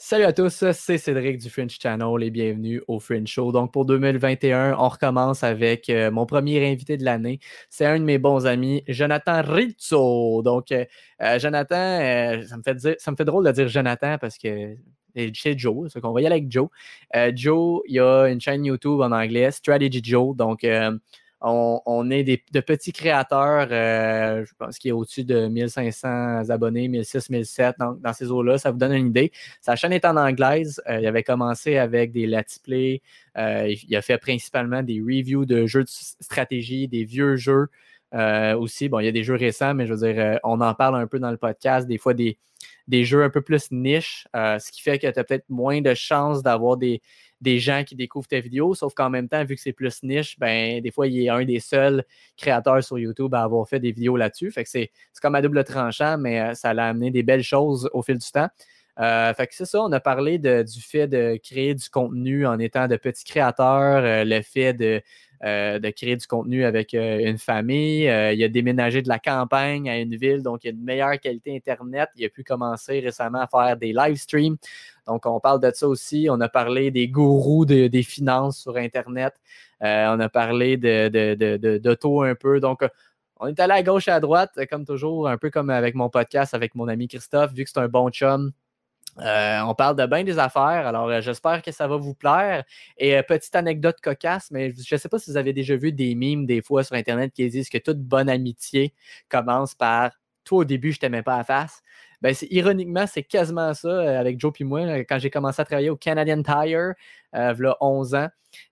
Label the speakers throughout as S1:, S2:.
S1: Salut à tous, c'est Cédric du French Channel et bienvenue au French Show. Donc pour 2021, on recommence avec euh, mon premier invité de l'année. C'est un de mes bons amis, Jonathan Rizzo. Donc euh, euh, Jonathan, ça, me fait ça me fait drôle de dire Jonathan parce que c'est Joe, c'est qu'on va y avec Joe. Joe, il a une chaîne YouTube en anglais, Strategy Joe. Donc on, est de petits créateurs, euh, je pense qu'il a au-dessus de 1500 abonnés, 1600, 1700 dans, dans ces eaux-là. Ça vous donne une idée. Sa chaîne est en anglaise. Euh, il avait commencé avec des let's play. Euh, il a fait principalement des reviews de jeux de stratégie, des vieux jeux aussi. Bon, il y a des jeux récents, mais je veux dire, on en parle un peu dans le podcast. Des fois, des, des jeux un peu plus niche, ce qui fait que tu as peut-être moins de chances d'avoir des, des gens qui découvrent tes vidéos, sauf qu'en même temps, vu que c'est plus niche, ben, des fois, il est un des seuls créateurs sur YouTube à avoir fait des vidéos là-dessus. Fait que c'est comme à double tranchant, mais euh, ça l'a amené des belles choses au fil du temps. Euh, fait que c'est ça, on a parlé du fait de créer du contenu en étant de petits créateurs, euh, le fait de euh, de créer du contenu avec euh, une famille. Euh, il a déménagé de la campagne à une ville, donc il a une meilleure qualité Internet. Il a pu commencer récemment à faire des live streams. Donc, on parle de ça aussi. On a parlé des gourous des finances sur Internet. on a parlé d'auto un peu. Donc, on est allé à gauche et à droite, comme toujours, un peu comme avec mon podcast avec mon ami Christophe, vu que c'est un bon chum. Euh, on parle de bien des affaires, alors euh, j'espère que ça va vous plaire. Et euh, petite anecdote cocasse, mais je ne sais pas si vous avez déjà vu des mimes des fois sur Internet qui disent que toute bonne amitié commence par Toi au début, je t'aimais pas à face. Ben, ironiquement, c'est quasiment ça avec Joe et moi. Quand j'ai commencé à travailler au Canadian Tire, il y a 11 ans,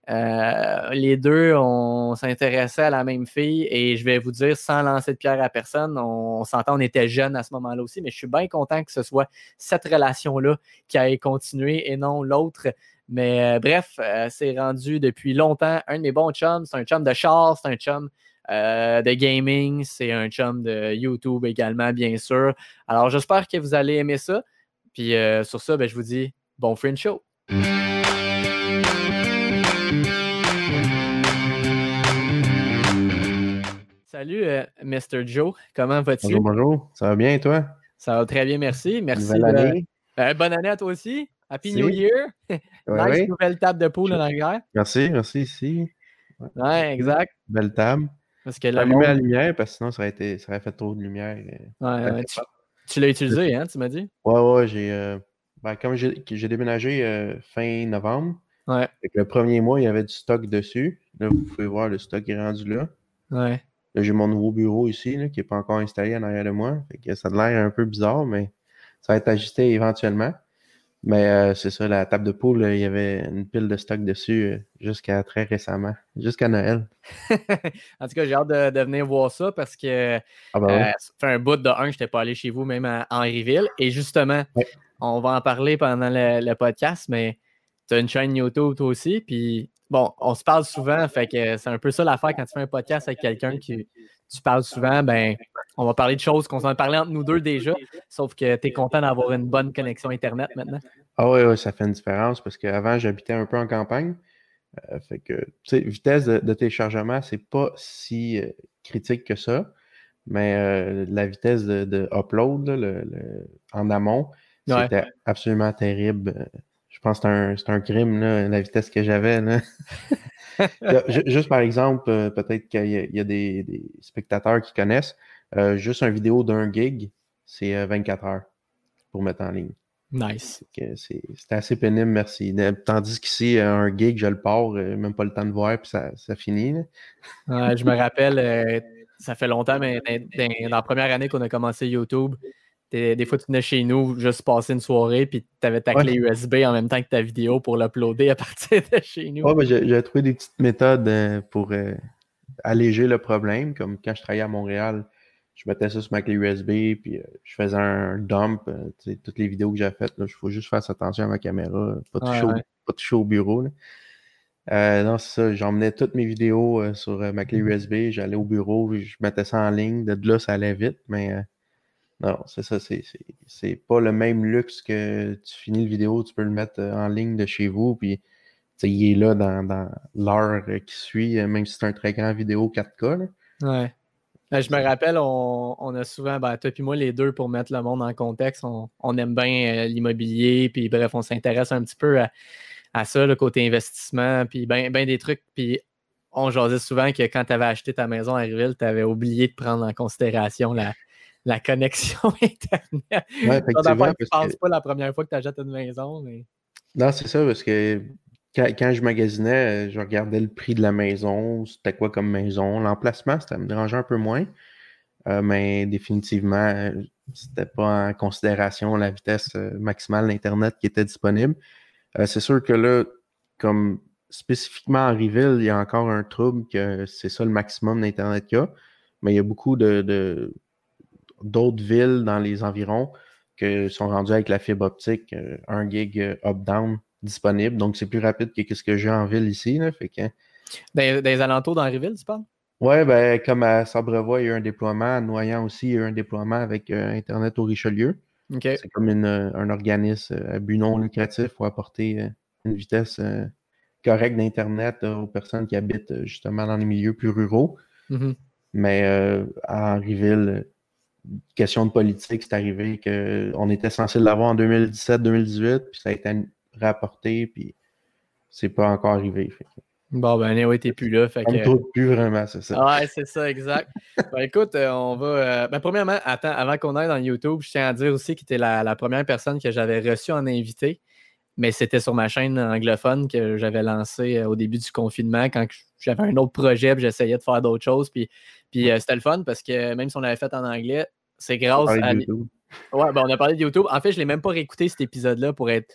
S1: euh, les deux, on s'intéressait à la même fille et je vais vous dire, sans lancer de pierre à personne, on, s'entend, on était jeunes à ce moment-là aussi, mais je suis bien content que ce soit cette relation-là qui ait continué et non l'autre. Mais euh, bref, euh, c'est rendu depuis longtemps un de mes bons chums. C'est un chum de char, c'est un chum de gaming, c'est un chum de YouTube également, bien sûr. Alors j'espère que vous allez aimer ça. Puis sur ça, ben, je vous dis bon friend show. Salut, euh, Mr. Joe. Comment vas-tu?
S2: Bonjour, bonjour. Ça va bien, toi?
S1: Ça va très bien, merci. Merci. Euh, bonne année à toi aussi. Happy New Year. nice nouvelle table de poule en arrière.
S2: Merci, merci ici.
S1: Ouais, exact.
S2: Belle table. Parce que la la lumière, parce que sinon, ça aurait, été, ça aurait fait trop de lumière.
S1: Euh, ouais, tu, l'as utilisé, hein, tu m'as dit?
S2: Ouais, ouais, j'ai. Ben, comme j'ai déménagé fin novembre,
S1: ouais.
S2: le premier mois, il y avait du stock dessus. Là, vous pouvez voir, le stock est rendu là.
S1: Ouais
S2: j'ai mon nouveau bureau ici, qui n'est pas encore installé en arrière de moi. ça a l'air un peu bizarre, mais ça va être ajusté éventuellement. Mais euh, c'est ça, la table de poule, il y avait une pile de stock dessus euh, jusqu'à très récemment, jusqu'à Noël.
S1: en tout cas, j'ai hâte de, venir voir ça parce que ah ben euh, ça fait un bout de un, je n'étais pas allé chez vous, même à Henryville. Et justement, on va en parler pendant le, podcast, mais tu as une chaîne YouTube toi aussi, puis bon, on se parle souvent, fait que c'est un peu ça l'affaire quand tu fais un podcast avec quelqu'un qui tu parles souvent, ben on va parler de choses qu'on s'en a parlé entre nous deux déjà, sauf que tu es content d'avoir une bonne connexion Internet maintenant.
S2: Ah oui, oui, ça fait une différence parce qu'avant, j'habitais un peu en campagne. Euh, fait que, tu sais, vitesse de, téléchargement, c'est pas si euh, critique que ça, mais euh, la vitesse de, upload en amont, c'était absolument terrible je pense que c'est un, crime, la vitesse que j'avais. juste par exemple, peut-être qu'il y, a, des, spectateurs qui connaissent, euh, juste une vidéo d'un gig, c'est 24 euh, heures pour mettre en ligne.
S1: Nice.
S2: C'est assez pénible, merci. Tandis qu'ici, un gig, je le pars, même pas le temps de voir, puis ça, finit.
S1: je me rappelle, ça fait longtemps, mais dans la première année qu'on a commencé YouTube, des fois, tu venais chez nous juste passer une soirée, puis tu avais ta clé USB en même temps que ta vidéo pour l'uploader à partir de chez nous.
S2: Ouais, j'ai trouvé des petites méthodes euh, pour euh, alléger le problème. Comme quand je travaillais à Montréal, je mettais ça sur ma clé USB, puis euh, je faisais un dump. toutes les vidéos que j'ai faites, il faut juste faire attention à ma caméra, pas toucher, au, bureau. non, c'est ça, j'emmenais toutes mes vidéos sur ma clé mm-hmm. USB, j'allais au bureau, je mettais ça en ligne. De là, ça allait vite, mais non, c'est ça, c'est pas le même luxe que tu finis le vidéo, tu peux le mettre euh, en ligne de chez vous, puis il est là dans, dans l'heure qui suit, euh, même si c'est un très grand vidéo 4K.
S1: Ouais. Ben, je me rappelle, on, a souvent, ben, toi et moi, les deux, pour mettre le monde en contexte, on, aime bien euh, l'immobilier, puis bref, on s'intéresse un petit peu à, ça, le côté investissement, puis bien ben des trucs. Puis on jasait souvent que quand tu avais acheté ta maison à Riville, tu avais oublié de prendre en considération la, la connexion Internet. Ouais, effectivement. Ne penses pas la première fois que tu achètes une maison. Mais...
S2: Non, c'est ça, parce que quand, je magasinais, je regardais le prix de la maison, c'était quoi comme maison. L'emplacement, ça me dérangeait un peu moins. Euh, mais définitivement, c'était pas en considération la vitesse euh, maximale d'Internet qui était disponible. Euh, c'est sûr que là, comme spécifiquement en Riville, il y a encore un trouble que c'est ça le maximum d'Internet qu'il y a. Mais il y a beaucoup de, d'autres villes dans les environs qui sont rendues avec la fibre optique, euh, un gig euh, up-down disponible. Donc, c'est plus rapide que ce que j'ai en ville ici. Là, fait que...
S1: dans, les alentours d'Henryville, tu parles?
S2: Oui, ben, comme à Sabrevois, il y a eu un déploiement. À Noyant aussi, il y a eu un déploiement avec euh, Internet au Richelieu. C'est comme un organisme à but non lucratif pour apporter une vitesse correcte d'Internet aux personnes qui habitent justement dans les milieux plus ruraux. Mm-hmm. Mais à Henryville, question de politique, c'est arrivé qu'on était censé l'avoir en 2017-2018, puis ça a été rapporté, puis c'est pas encore arrivé.
S1: Bon, ben, oui, t'es plus là.
S2: Fait que... plus vraiment, c'est ça.
S1: Ouais, c'est ça, exact. ben, écoute, euh, on va. Euh, ben, premièrement, attends, avant qu'on aille dans YouTube, je tiens à dire aussi que tu es la, première personne que j'avais reçue en invité, mais c'était sur ma chaîne anglophone que j'avais lancé euh, au début du confinement quand j'avais un autre projet, puis j'essayais de faire d'autres choses. Puis, puis c'était le fun parce que même si on l'avait fait en anglais, c'est grâce à. Ouais, ben on a parlé de YouTube. En fait, je ne l'ai même pas réécouté cet épisode-là pour être,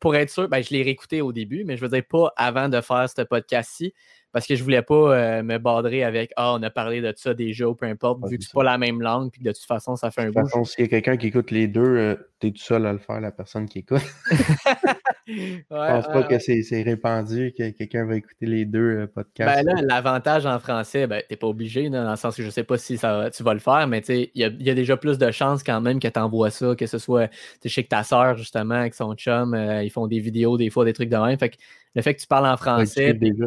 S1: pour, être sûr. Ben, je l'ai réécouté au début, mais je veux dire pas avant de faire ce podcast-ci parce que je voulais pas euh, me badrer avec Ah, on a parlé de ça déjà ou peu importe, vu que c'est pas la même langue, puis de toute façon, ça fait un
S2: bout. De toute façon, s'il y a quelqu'un qui écoute les deux, euh, tu es tout seul à le faire, la personne qui écoute. je pense pas que c'est répandu que quelqu'un va écouter les deux euh, podcasts.
S1: Ben là, l'avantage en français, ben, t'es pas obligé, dans le sens que je sais pas si ça, tu vas le faire, mais il y a, y a, déjà plus de chances quand même que tu envoies ça, que ce soit chez ta soeur, justement, avec son chum, ils font des vidéos, des fois, des trucs de même. Fait que le fait que tu parles en français. déjà.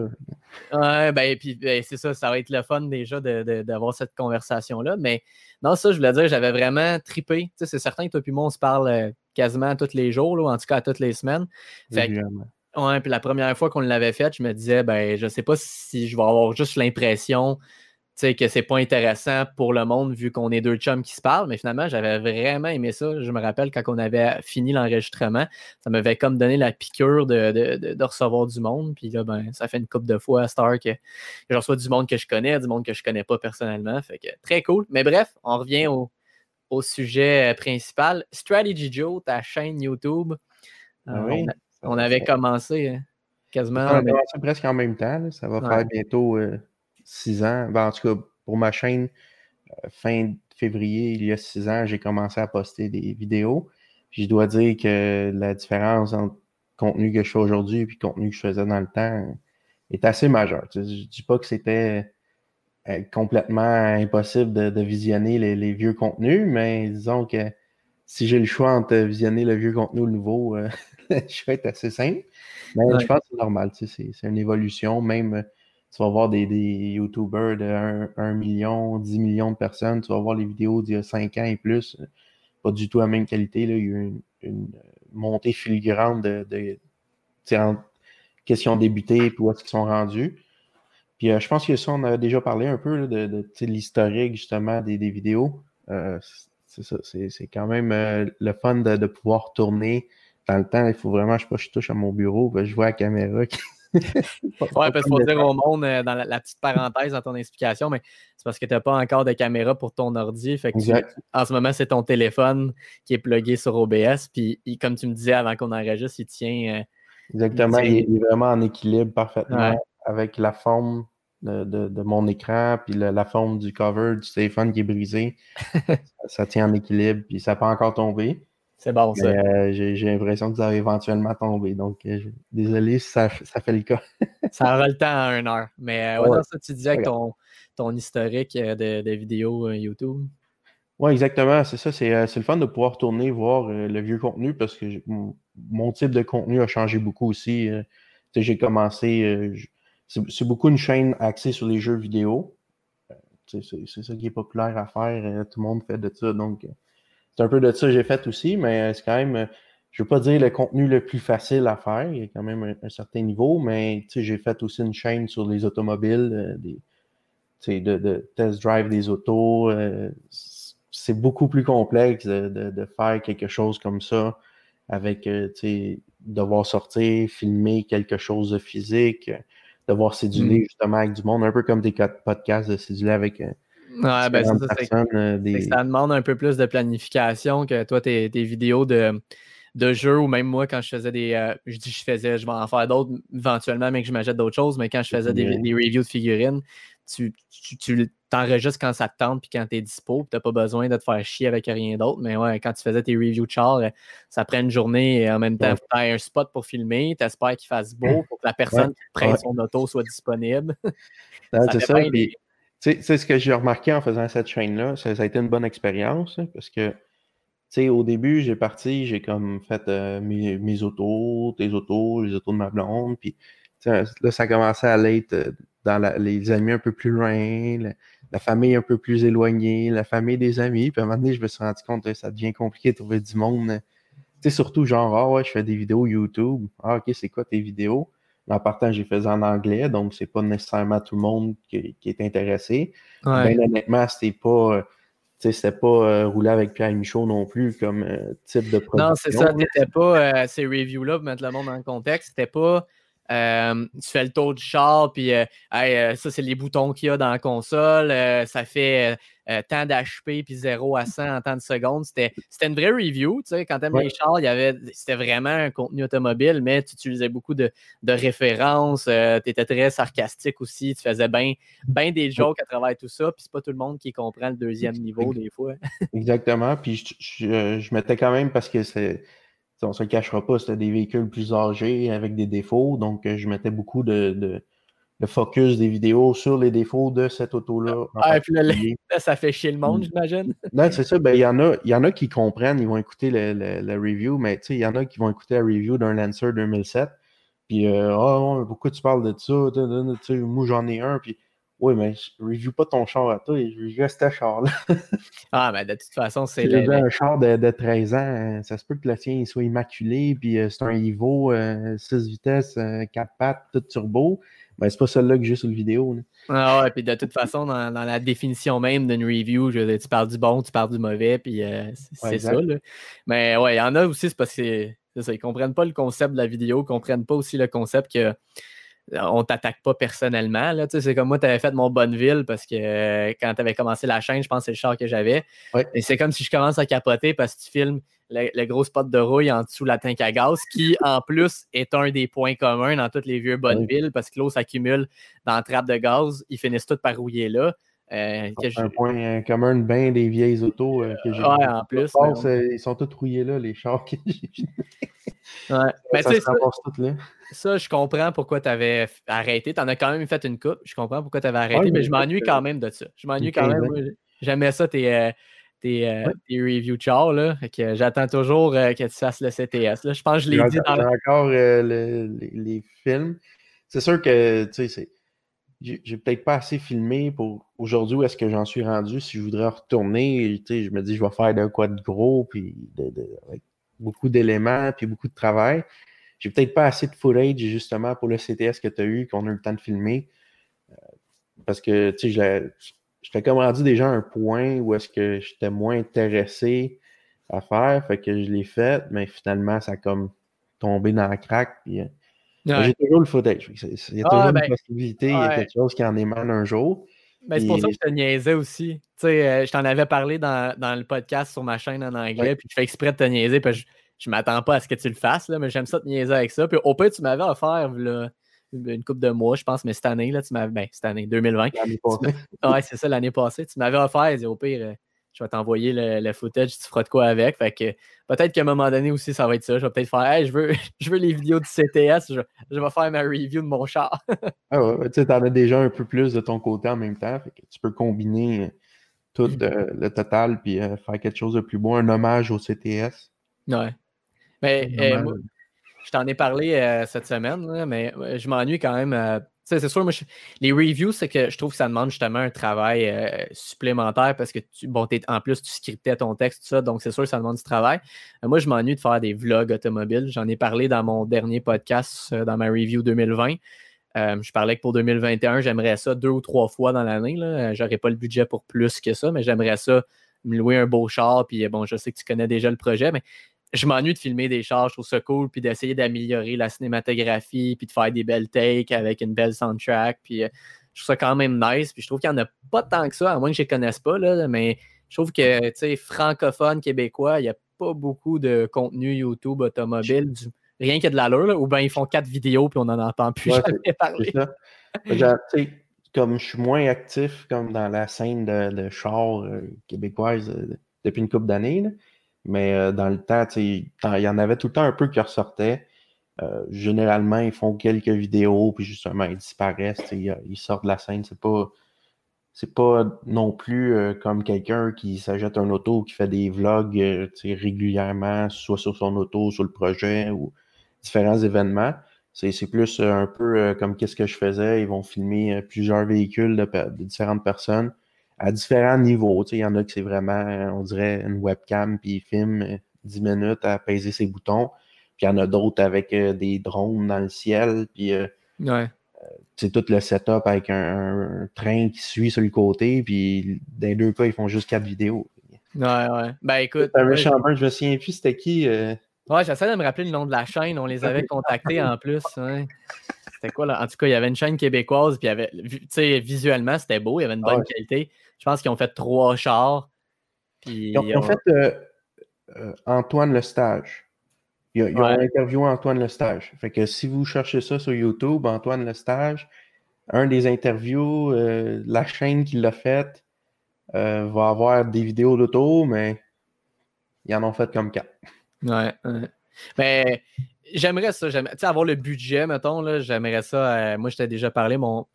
S1: Ouais, ben, puis ben, c'est ça, ça va être le fun déjà d'avoir cette conversation-là. Mais non, ça, je voulais dire, j'avais vraiment tripé. Tu sais, c'est certain que toi et moi, on se parle euh, quasiment tous les jours, là, en tout cas toutes les semaines. Fait ouais, puis la première fois qu'on l'avait fait, je me disais, ben, je sais pas si je vais avoir juste l'impression sais, que c'est pas intéressant pour le monde vu qu'on est deux chums qui se parlent, mais finalement, j'avais vraiment aimé ça. Je me rappelle quand on avait fini l'enregistrement, ça m'avait comme donné la piqûre de, recevoir du monde. Puis là, ben, ça fait une couple de fois à Star que, je reçois du monde que je connais, du monde que je connais pas personnellement. Fait que très cool. Mais bref, on revient au, sujet principal. Strategy Joe, ta chaîne YouTube.
S2: Ah euh,
S1: on, avait commencé hein, quasiment.
S2: On a commencé presque en même temps. Ça va faire bientôt. Euh, six ans. Ben, en tout cas, pour ma chaîne, euh, fin février, il y a six ans, j'ai commencé à poster des vidéos. je dois dire que la différence entre le contenu que je fais aujourd'hui et le contenu que je faisais dans le temps est assez majeure. Je ne dis pas que c'était euh, complètement impossible de, visionner les, vieux contenus, mais disons que si j'ai le choix entre visionner le vieux contenu ou le nouveau, euh, je vais être assez simple. Mais je pense que c'est normal, c'est une évolution, même tu vas voir des, des YouTubers de 1, million, 10 millions de personnes, tu vas voir les vidéos d'il y a 5 ans et plus, pas du tout la même qualité. Là. Il y a eu une, montée filigrane de, de en question débutée puis où est-ce qu'ils sont rendus. Puis euh, je pense que ça, on a déjà parlé un peu de, l'historique justement des, vidéos. Euh, c'est quand même euh, le fun de, pouvoir tourner dans le temps. Il faut vraiment, je sais pas, je touche à mon bureau, ben, je vois la caméra
S1: ouais, parce qu'il faut dire au monde, euh, dans la, petite parenthèse dans ton explication, mais c'est parce que tu n'as pas encore de caméra pour ton ordi. Fait en ce moment, c'est ton téléphone qui est plugué sur OBS. Puis, comme tu me disais avant qu'on enregistre, il tient. Euh,
S2: Exactement, il, est vraiment en équilibre parfaitement avec la forme de, mon écran, puis la forme du cover du téléphone qui est brisé. ça, tient en équilibre, puis ça peut encore tomber.
S1: C'est bon, ça.
S2: Euh, j'ai l'impression que vous avez éventuellement tombé. Donc, euh, désolé si ça, fait le cas.
S1: ça aura le temps à une heure. Mais euh, ça, tu disais avec ton, ton historique de, vidéos YouTube.
S2: Oui, exactement. C'est ça. C'est le fun de pouvoir tourner, voir le vieux contenu parce que mon type de contenu a changé beaucoup aussi. j'ai commencé. c'est beaucoup une chaîne axée sur les jeux vidéo. c'est ça qui est populaire à faire. tout le monde fait de ça. Donc, c'est un peu de ça que j'ai fait aussi, mais c'est quand même je ne veux pas dire le contenu le plus facile à faire, il y a quand même un, certain niveau, mais j'ai fait aussi une chaîne sur les automobiles, euh, de, de, test drive des autos. Euh, c'est beaucoup plus complexe de, faire quelque chose comme ça avec euh, devoir sortir, filmer quelque chose de physique, devoir céduler mm. justement avec du monde, un peu comme des podcasts de céduler avec. Ouais,
S1: ben ça, ça, demande un peu plus de planification que toi, tes vidéos de de jeux ou même moi, quand je faisais des. Euh, je dis je faisais, je vais en faire d'autres éventuellement, mais que je m'achète d'autres choses, mais quand je faisais des, reviews de figurines, tu, tu, t'enregistres quand ça te tente puis quand tu es dispo, tu n'as pas besoin de te faire chier avec rien d'autre. Mais ouais, quand tu faisais tes reviews de char, euh, ça prend une journée et en même temps, tu as un spot pour filmer, tu espères qu'il fasse beau pour que la personne qui prenne son auto soit disponible.
S2: c'est ça. C'est ce que j'ai remarqué en faisant cette chaîne-là. Ça, a été une bonne expérience hein, parce que au début, j'ai parti, j'ai comme fait euh, mes, autos, tes autos, les autos de ma blonde, puis là, ça commençait à l'être euh, dans les amis un peu plus loin, la, famille un peu plus éloignée, la famille des amis, puis à un moment donné, je me suis rendu compte que ça devient compliqué de trouver du monde. Tu sais, surtout genre, ah ouais, je fais des vidéos YouTube. Ah, ok, c'est quoi tes vidéos? En partant, j'ai fait en anglais, donc c'est pas nécessairement tout le monde qui, est intéressé. Ouais. Ben, honnêtement, c'était pas c'était pas euh, rouler avec Pierre Michaud non plus comme euh, type de production.
S1: Non, c'est ça. C'était pas euh, ces reviews-là, pour mettre le monde en contexte. C'était pas tu fais le tour du char, puis ça, c'est les boutons qu'il y a dans la console. ça fait euh, temps d'HP puis 0 à 100 en temps de seconde. C'était une vraie review. Tu sais, quand tu aimes les chars, c'était vraiment un contenu automobile, mais tu utilisais beaucoup de, références. Euh, tu étais très sarcastique aussi. Tu faisais bien ben des jokes à travers tout ça. Puis c'est pas tout le monde qui comprend le deuxième niveau des fois.
S2: Exactement. Puis je, mettais quand même parce que c'est on ne se le cachera pas, c'était des véhicules plus âgés avec des défauts. Donc, je mettais beaucoup de, le focus des vidéos sur les défauts de cette auto-là.
S1: Ah, puis là, ça fait chier le monde, mm. j'imagine.
S2: Non, c'est ça. Ben, il y, en a, y en a qui comprennent, ils vont écouter le, review, mais il y en a qui vont écouter la review d'un Lancer 2007. Puis, euh, oh, pourquoi tu parles de ça? Moi, j'en ai un. Puis, oui, mais je review pas ton char à toi, je review ce char-là.
S1: ah, mais ben, de toute façon, c'est.
S2: Si un char de, de, 13 ans, ça se peut que le tien soit immaculé, puis euh, c'est un Evo, 6 euh, vitesses, 4 pattes, tout turbo. Ben, c'est pas celle-là que j'ai sur le vidéo.
S1: Ah ouais, puis de toute façon, dans, la définition même d'une review, je tu parles du bon, tu parles du mauvais, puis euh, c'est ça. Mais ouais, il y en a aussi, c'est parce que ça, ils comprennent pas le concept de la vidéo, ils comprennent pas aussi le concept que euh, on t'attaque pas personnellement. C'est comme moi, tu avais fait mon Bonneville parce que euh, quand tu avais commencé la chaîne, je pense que c'est le char que j'avais. Et c'est comme si je commence à capoter parce que tu filmes le, gros spot de rouille en dessous de la tank à gaz, qui en plus est un des points communs dans tous les vieux Bonneville parce que l'eau s'accumule dans la trappe de gaz. Ils finissent tous par rouiller là.
S2: Euh, un point commun bien des vieilles autos que j'ai.
S1: Ouais, en plus.
S2: ils sont tous rouillés là, les chars que j'ai.
S1: Ouais. Mais ça, ça, ça, je comprends pourquoi tu avais arrêté. Tu en as quand même fait une coupe. Je comprends pourquoi tu avais arrêté, mais je m'ennuie quand même de ça. Je m'ennuie quand même. J'aimais ça, tes, euh, tes, euh, tes, reviews char. Là. J'attends toujours euh, que tu fasses le CTS. Là. Je pense que je l'ai dit dans
S2: encore les, les, films. C'est sûr que tu sais, j'ai peut-être pas assez filmé pour aujourd'hui où est-ce que j'en suis rendu. Si je voudrais retourner, je me dis je vais faire de quoi de gros, puis de, avec beaucoup d'éléments, puis beaucoup de travail. J'ai peut-être pas assez de footage justement pour le CTS que tu as eu, qu'on a eu le temps de filmer. Euh, parce que, j'étais comme rendu déjà un point où est-ce que j'étais moins intéressé à faire. Fait que je l'ai fait, mais finalement, ça a comme tombé dans la craque. Puis, J'ai toujours le footage. Il y a toujours une ben, possibilité, il y a quelque chose qui en émane un jour.
S1: Ben, c'est pour ça que je te niaisais aussi. Tu sais, euh, je t'en avais parlé dans, dans, le podcast sur ma chaîne en anglais, puis je fais exprès de te niaiser, parce que je m'attends pas à ce que tu le fasses, là, mais j'aime ça te niaiser avec ça. Puis au pire, tu m'avais offert une coupe de mois, je pense, mais cette année, là, tu m'avais. Ben, cette année, 2020. L'année passée. ouais, c'est ça, l'année passée. Tu m'avais offert, au pire, euh, je vais t'envoyer le, footage, tu feras de quoi avec. Fait que peut-être qu'à un moment donné aussi, ça va être ça. Je vais peut-être faire hey, je veux, je veux les vidéos du CTS, je, vais faire ma review de mon char.
S2: ah ouais, tu t'en as déjà un peu plus de ton côté en même temps. Fait que tu peux combiner euh, tout mm. euh, le total puis faire quelque chose de plus beau, un hommage au CTS.
S1: Ouais. Mais euh, je t'en ai parlé euh, cette semaine, mais je m'ennuie quand même. C'est sûr, moi, les reviews, c'est que je trouve que ça demande justement un travail euh, supplémentaire parce que, bon, en plus, tu scriptais ton texte, tout ça, donc c'est sûr que ça demande du travail. Euh, moi, je m'ennuie de faire des vlogs automobiles. J'en ai parlé dans mon dernier podcast, euh, dans ma review 2020. je parlais que pour 2021, j'aimerais ça deux ou trois fois dans l'année. J'aurais pas le budget pour plus que ça, mais j'aimerais ça me louer un beau char. Puis bon, je sais que tu connais déjà le projet, mais je m'ennuie de filmer des chars, je trouve ça cool, puis d'essayer d'améliorer la cinématographie, puis de faire des belles takes avec une belle soundtrack, puis euh, je trouve ça quand même nice, puis je trouve qu'il n'y en a pas tant que ça, à moins que je ne les connaisse pas, là, mais je trouve que, tu sais, francophone, québécois, il n'y a pas beaucoup de contenu YouTube automobile, rien que de l'allure, ou bien ils font quatre vidéos, puis on n'en entend plus jamais parler.
S2: comme je suis moins actif comme dans la scène de, chars euh, québécoise euh, depuis une couple d'années, mais euh, dans le temps, il y en avait tout le temps un peu qui ressortaient. Euh, généralement, ils font quelques vidéos, puis justement, ils disparaissent, ils, sortent de la scène. C'est pas. Pas non plus euh, comme quelqu'un qui s'achète un auto, qui fait des vlogs régulièrement, soit sur son auto, sur le projet ou différents événements. C'est plus un peu comme qu'est-ce que je faisais. Ils vont filmer plusieurs véhicules de différentes personnes à différents niveaux. Il y en a qui c'est vraiment, on dirait, une webcam, puis il filme 10 euh, minutes à peser ses boutons. Puis il y en a d'autres avec euh, des drones dans le ciel, puis euh, c'est tout le setup avec un, train qui suit sur le côté, puis dans les deux cas, ils font juste quatre vidéos.
S1: Ouais, ouais. Ben écoute.
S2: Un méchant je me souviens plus, c'était qui
S1: Ouais, j'essaie de me rappeler le nom de la chaîne, on les avait contactés en plus. C'était quoi là? En tout cas, il y avait une chaîne québécoise, puis il y avait, tu sais, visuellement, c'était beau, il y avait une bonne qualité. Je pense qu'ils ont fait trois chars.
S2: ils, ont, fait euh, euh, Antoine Le Stage. Ils, ont interviewé Antoine Le Stage. Fait que si vous cherchez ça sur YouTube, Antoine Le Stage, un des interviews, euh, la chaîne qui l'a fait va avoir des vidéos d'auto, mais ils en ont fait comme quatre.
S1: Ouais. Mais j'aimerais ça. J'aimerais, avoir le budget, mettons. j'aimerais ça. moi, je t'ai déjà parlé. Mon,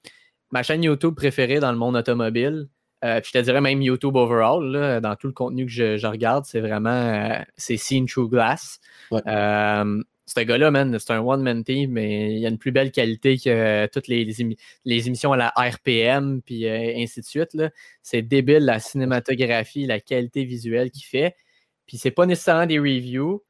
S1: ma chaîne YouTube préférée dans le monde automobile, euh, je te dirais même YouTube overall, dans tout le contenu que je, regarde, c'est vraiment euh, c'est Seen True Glass. Euh, ce gars-là, man, c'est un one-man team, mais il a une plus belle qualité que toutes les, les, émissions à la RPM, puis ainsi de suite. C'est débile la cinématographie, la qualité visuelle qu'il fait. Puis c'est pas nécessairement des reviews,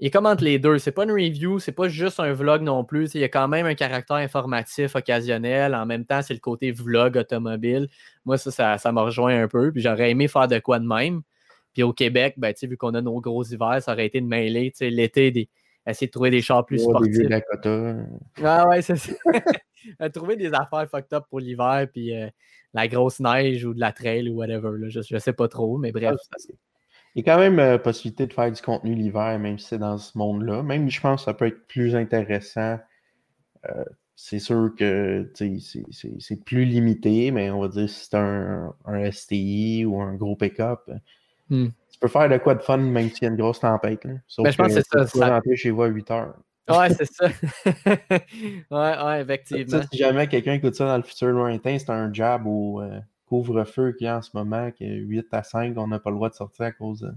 S1: il commente les deux. C'est pas une review, c'est pas juste un vlog non plus. Il y a quand même un caractère informatif occasionnel. En même temps, c'est le côté vlog automobile. Moi, ça, ça, m'a rejoint un peu. Puis j'aurais aimé faire de quoi de même. Puis au Québec, ben, vu qu'on a nos gros hivers, ça aurait été de mêler l'été, essayer de trouver des chars plus sportifs. Ah ouais, c'est ça. trouver des affaires fucked up pour l'hiver, puis euh, la grosse neige ou de la trail ou whatever. Je, je sais pas trop, mais bref.
S2: Ah, il y a quand même euh, possibilité de faire du contenu l'hiver, même si c'est dans ce monde-là. Même, je pense que ça peut être plus intéressant. Euh, c'est sûr que c'est plus limité, mais on va dire si c'est un, STI ou un gros pick-up, hmm. tu peux faire de quoi de fun même s'il y a une grosse tempête.
S1: Là. Sauf ben, je pense que, c'est ça. Tu peux
S2: rentrer chez vous à 8 heures.
S1: Ouais, c'est ça. ouais, ouais, effectivement.
S2: si jamais quelqu'un écoute ça dans le futur lointain, c'est un job ou euh, couvre-feu qu'il y a en ce moment, qui est 8 à 5, on n'a pas le droit de sortir à cause de.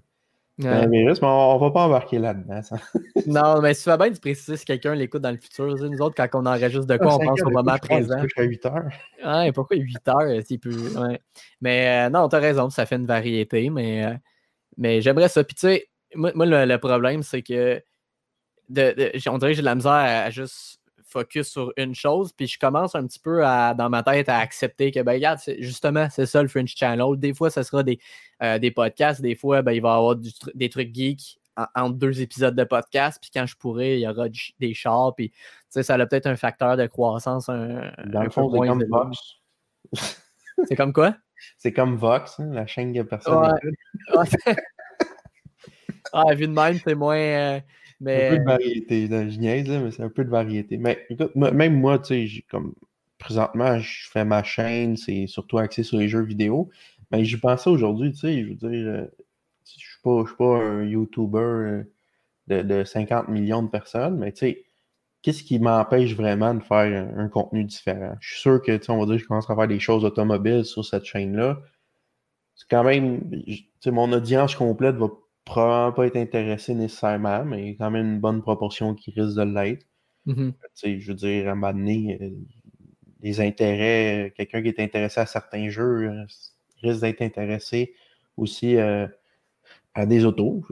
S2: virus, mais on, ne va pas embarquer là-dedans.
S1: non, mais tu vas bien de préciser si quelqu'un l'écoute dans le futur. Nous autres, quand on enregistre de quoi, on pense au moment présent.
S2: à 8 heures.
S1: Ouais, pourquoi 8 heures? Si peut... Mais euh, non, tu as raison, ça fait une variété, mais, euh, mais j'aimerais ça. Puis tu sais, moi, le, problème, c'est que de, on dirait que j'ai de la misère à juste focus sur une chose, puis je commence un petit peu à, dans ma tête à accepter que, ben, regarde, justement, c'est ça le French Channel. Des fois, ce sera des, euh, des podcasts, des fois, ben, il va y avoir des trucs geeks entre deux épisodes de podcast, puis quand je pourrai, il y aura des chars, puis ça a peut-être un facteur de croissance. Un,
S2: dans le fond, c'est comme Vox.
S1: c'est comme quoi?
S2: C'est comme Vox, hein, la chaîne que personne
S1: ouais. ah, vu de même, c'est moins. Euh,
S2: un peu de variété. Je niaise, mais c'est un peu de variété. Mais écoute, même moi, tu sais, comme présentement, je fais ma chaîne, c'est surtout axé sur les jeux vidéo. Mais j'y pensais aujourd'hui, tu sais, je veux dire, euh, je suis pas, suis pas un YouTuber euh, de, de, 50 millions de personnes, mais tu sais, qu'est-ce qui m'empêche vraiment de faire un, contenu différent? Je suis sûr que, tu sais, on va dire, je commence à faire des choses automobiles sur cette chaîne-là. C'est quand même, tu sais, mon audience complète va probablement pas être intéressé nécessairement, mais il y a quand même une bonne proportion qui risque de l'être. Mm-hmm. Je veux dire, à un moment donné, euh, les intérêts, quelqu'un qui est intéressé à certains jeux risque d'être intéressé aussi à des autos.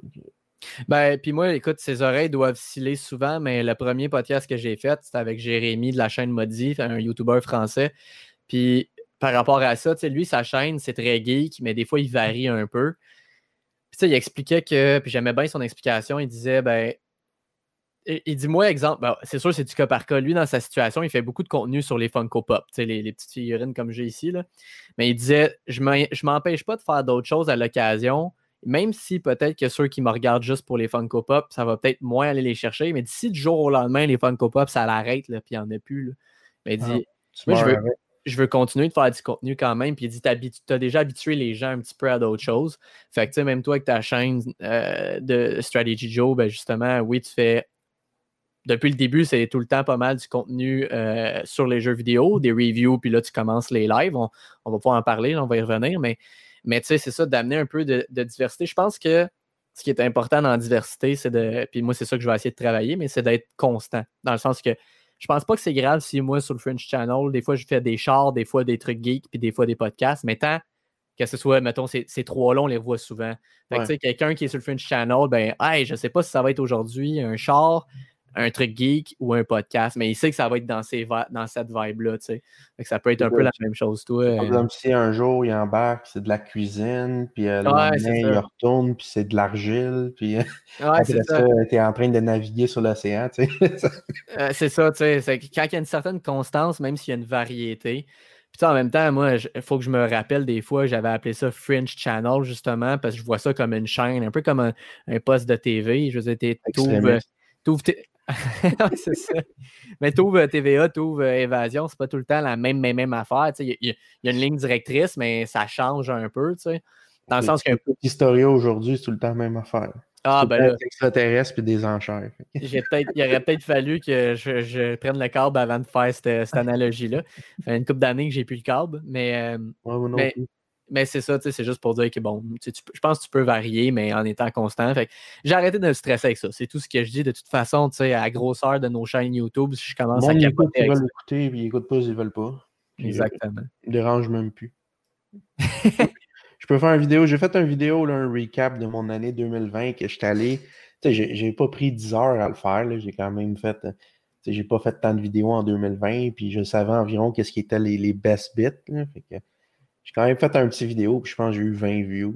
S1: Ben, puis moi, écoute, ses oreilles doivent sciller souvent, mais le premier podcast que j'ai fait, c'était avec Jérémy de la chaîne Modi, un YouTuber français. Puis par rapport à ça, lui, sa chaîne, c'est très geek, mais des fois, il varie un peu. Il expliquait que, puis j'aimais bien son explication, il disait, ben, il dit, moi, exemple, ben, c'est sûr, c'est du cas par cas. Lui, dans sa situation, il fait beaucoup de contenu sur les Funko Pop, les, les petites figurines comme j'ai ici. Là. Mais il disait, je ne m'empêche pas de faire d'autres choses à l'occasion, même si peut-être que ceux qui me regardent juste pour les Funko Pop, ça va peut-être moins aller les chercher, mais d'ici du jour au lendemain, les Funko Pop, ça l'arrête, puis il n'y en a plus. Mais il dit, ah, moi, je veux, continuer de faire du contenu quand même. Puis il dit, tu as déjà habitué les gens un petit peu à d'autres choses. Fait que, tu sais, même toi avec ta chaîne euh, de Strategy Joe, ben justement, oui, tu fais. Depuis le début, c'est tout le temps pas mal du contenu euh, sur les jeux vidéo, des reviews, puis là, tu commences les lives. On, va pouvoir en parler, on va y revenir, mais mais tu sais, c'est ça, d'amener un peu de, diversité. Je pense que ce qui est important dans la diversité, c'est de. Puis moi, c'est ça que je vais essayer de travailler, mais c'est d'être constant. Dans le sens que je pense pas que c'est grave si moi, sur le French Channel, des fois, je fais des chars, des fois des trucs geeks, puis des fois des podcasts, mais tant que ce soit, mettons, ces, trois-là, on les voit souvent. Fait que, tu sais, quelqu'un qui est sur le French Channel, ben, hey, je sais pas si ça va être aujourd'hui un char, un truc geek ou un podcast, mais il sait que ça va être dans, ces dans cette vibe-là, tu sais. ça peut être un peu la même chose, toi.
S2: Par euh. exemple, si un jour il embarque, c'est de la cuisine, puis euh, il retourne, puis c'est de l'argile, puis euh, ouais, après ça, tu es en train de naviguer sur l'océan, tu
S1: sais. c'est ça, tu sais. Quand il y a une certaine constance, même s'il y a une variété, puis en même temps, moi, il faut que je me rappelle des fois, j'avais appelé ça French Channel, justement, parce que je vois ça comme une chaîne, un peu comme un, poste de TV. Je veux dire, c'est ça. Mais tu ouvres TVA, tu ouvres Évasion, c'est pas tout le temps la même, même, même affaire. Il y, a une ligne directrice, mais ça change un peu. Dans le sens que.
S2: Historia aujourd'hui, c'est tout le temps la même affaire. Ah, ben là. extraterrestres puis des enchères.
S1: il aurait peut-être fallu que je, prenne le câble avant de faire cette, analogie-là. Ça fait une couple d'années que j'ai plus le câble, mais. Euh, mais c'est ça, c'est juste pour dire que bon, je pense que tu peux varier, mais en étant constant. Fait j'ai arrêté de me stresser avec ça. C'est tout ce que je dis. De toute façon, tu sais, à la grosseur de nos chaînes YouTube, si je commence à
S2: capoter. Ils veulent écouter, puis ils n'écoutent pas, ils veulent pas.
S1: Exactement.
S2: Ils dérange même plus. je peux faire une vidéo. J'ai fait une vidéo, là, un recap de mon année 2020 que j'étais allé. Tu sais, j'ai pas pris 10 heures à le faire. J'ai quand même fait. J'ai pas fait tant de vidéos en 2020, puis je savais environ qu'est-ce qui était les, les best bits. Là, fait que, j'ai quand même fait un petit vidéo, puis je pense que j'ai eu 20 views.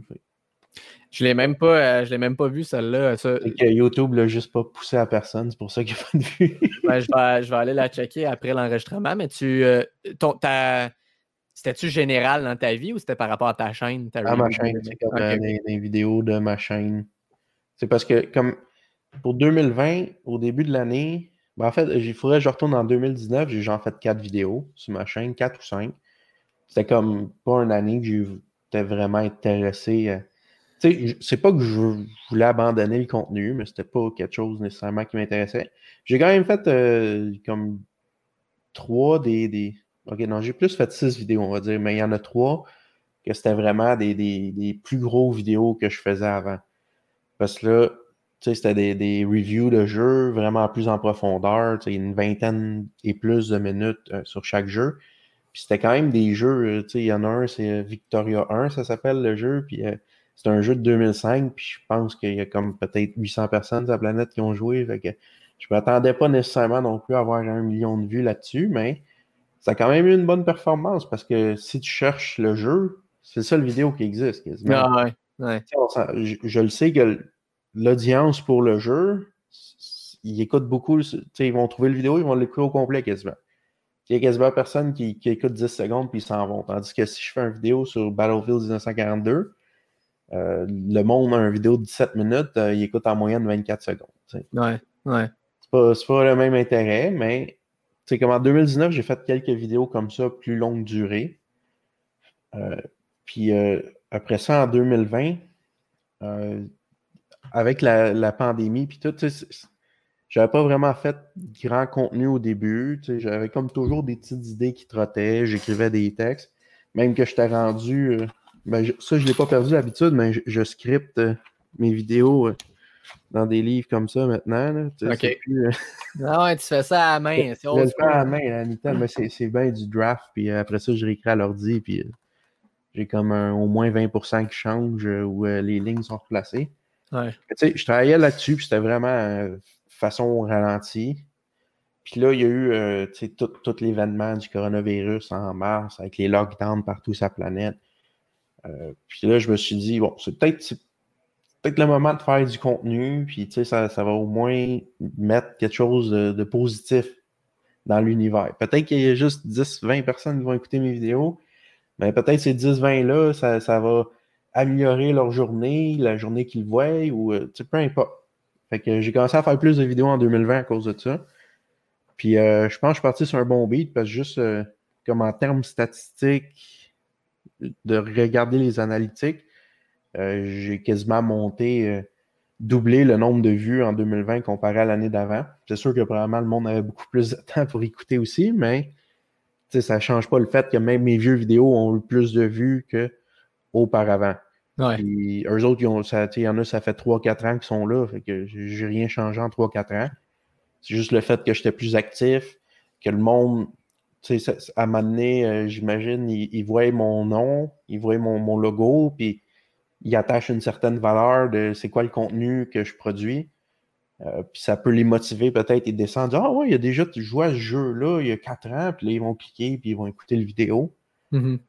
S1: Je l'ai même pas, euh, je l'ai même pas vu celle-là. Ça...
S2: Que YouTube l'a juste pas poussé à personne, c'est pour ça qu'il n'y a pas de vues.
S1: Ben, je, vais, je, vais, aller la checker après l'enregistrement, mais tu euh, c'était-tu général dans ta vie ou c'était par rapport à ta chaîne?
S2: Ta à ma chaîne, c'est comme euh, des, vidéos de ma chaîne. C'est parce que comme pour 2020, au début de l'année, ben en fait, il faudrait que je retourne en 2019, j'ai genre fait 4 vidéos sur ma chaîne, 4 ou 5 c'était comme pas une année que j'étais vraiment intéressé. À... Tu sais, c'est pas que je voulais abandonner le contenu, mais c'était pas quelque chose nécessairement qui m'intéressait. J'ai quand même fait euh, comme trois des, Ok, non, j'ai plus fait six vidéos, on va dire, mais il y en a trois que c'était vraiment des, plus gros vidéos que je faisais avant. Parce que là, tu sais, c'était des, reviews de jeux vraiment plus en profondeur, tu sais, une vingtaine et plus de minutes euh, sur chaque jeu. Puis c'était quand même des jeux, euh, tu sais, il y en a un, c'est euh, Victoria 1, ça s'appelle le jeu, puis euh, c'est un jeu de 2005, puis je pense qu'il y a comme peut-être 800 personnes sur la planète qui ont joué, fait que je m'attendais pas nécessairement non plus à avoir un million de vues là-dessus, mais ça a quand même eu une bonne performance, parce que si tu cherches le jeu, c'est le seul vidéo qui existe
S1: Ah ouais,
S2: Je, le sais que l'audience pour le jeu, ils écoutent beaucoup, ils vont trouver le vidéo, ils vont l'écouter au complet quasiment. Il y a quasiment personne qui, écoute 10 secondes puis ils s'en vont. Tandis que si je fais une vidéo sur Battlefield 1942, euh, le monde a une vidéo de 17 minutes, euh, il écoute en moyenne 24 secondes.
S1: Ouais, ouais.
S2: C'est pas, pas le même intérêt, mais comme en 2019, j'ai fait quelques vidéos comme ça, plus longue durée. Euh, puis après ça, en 2020, avec la, la pandémie, puis tout, j'avais pas vraiment fait grand contenu au début. J'avais comme toujours des petites idées qui trottaient. J'écrivais des textes. Même que je t'ai rendu. Euh, ben, ça, je l'ai pas perdu l'habitude, mais je, scripte euh, mes vidéos euh, dans des livres comme ça maintenant.
S1: ok. ah ouais, tu fais ça à la main.
S2: C'est je fais à la main, Anita, mais c'est bien du draft. Puis après ça, je réécris à l'ordi. Puis j'ai comme au moins 20% qui change où les lignes sont replacées.
S1: Ouais.
S2: Je travaillais là-dessus, puis c'était vraiment façon ralentie. Puis là, il y a eu euh, tout, l'événement du coronavirus en mars avec les lockdowns partout sur la planète. Euh, puis là, je me suis dit, bon, c'est peut-être peut le moment de faire du contenu, puis ça, ça va au moins mettre quelque chose de, positif dans l'univers. Peut-être qu'il y a juste 10-20 personnes qui vont écouter mes vidéos, mais peut-être ces 10-20-là, ça, ça, va améliorer leur journée, la journée qu'ils voient, ou euh, peu importe. Fait que j'ai commencé à faire plus de vidéos en 2020 à cause de ça. Puis euh, je pense que je suis parti sur un bon beat parce que juste euh, comme en termes statistiques, de regarder les analytiques, euh, j'ai quasiment monté, doublé le nombre de vues en 2020 comparé à l'année d'avant. C'est sûr que probablement le monde avait beaucoup plus de temps pour écouter aussi, mais ça ne change pas le fait que même mes vieux vidéos ont eu plus de vues qu'auparavant.
S1: Ouais.
S2: eux autres, il y en a, ça fait 3-4 ans qu'ils sont là. Fait que j'ai rien changé en 3-4 ans. C'est juste le fait que j'étais plus actif, que le monde, tu sais, à donné, euh, j'imagine, ils, voient mon nom, ils voient mon, logo, puis ils attachent une certaine valeur de c'est quoi le contenu que je produis. Euh, puis ça peut les motiver peut-être et descendre. Ah ouais, il y a déjà joué à ce jeu-là il y a 4 ans, puis là, ils vont cliquer, puis ils vont écouter le vidéo.
S1: Mm-hmm.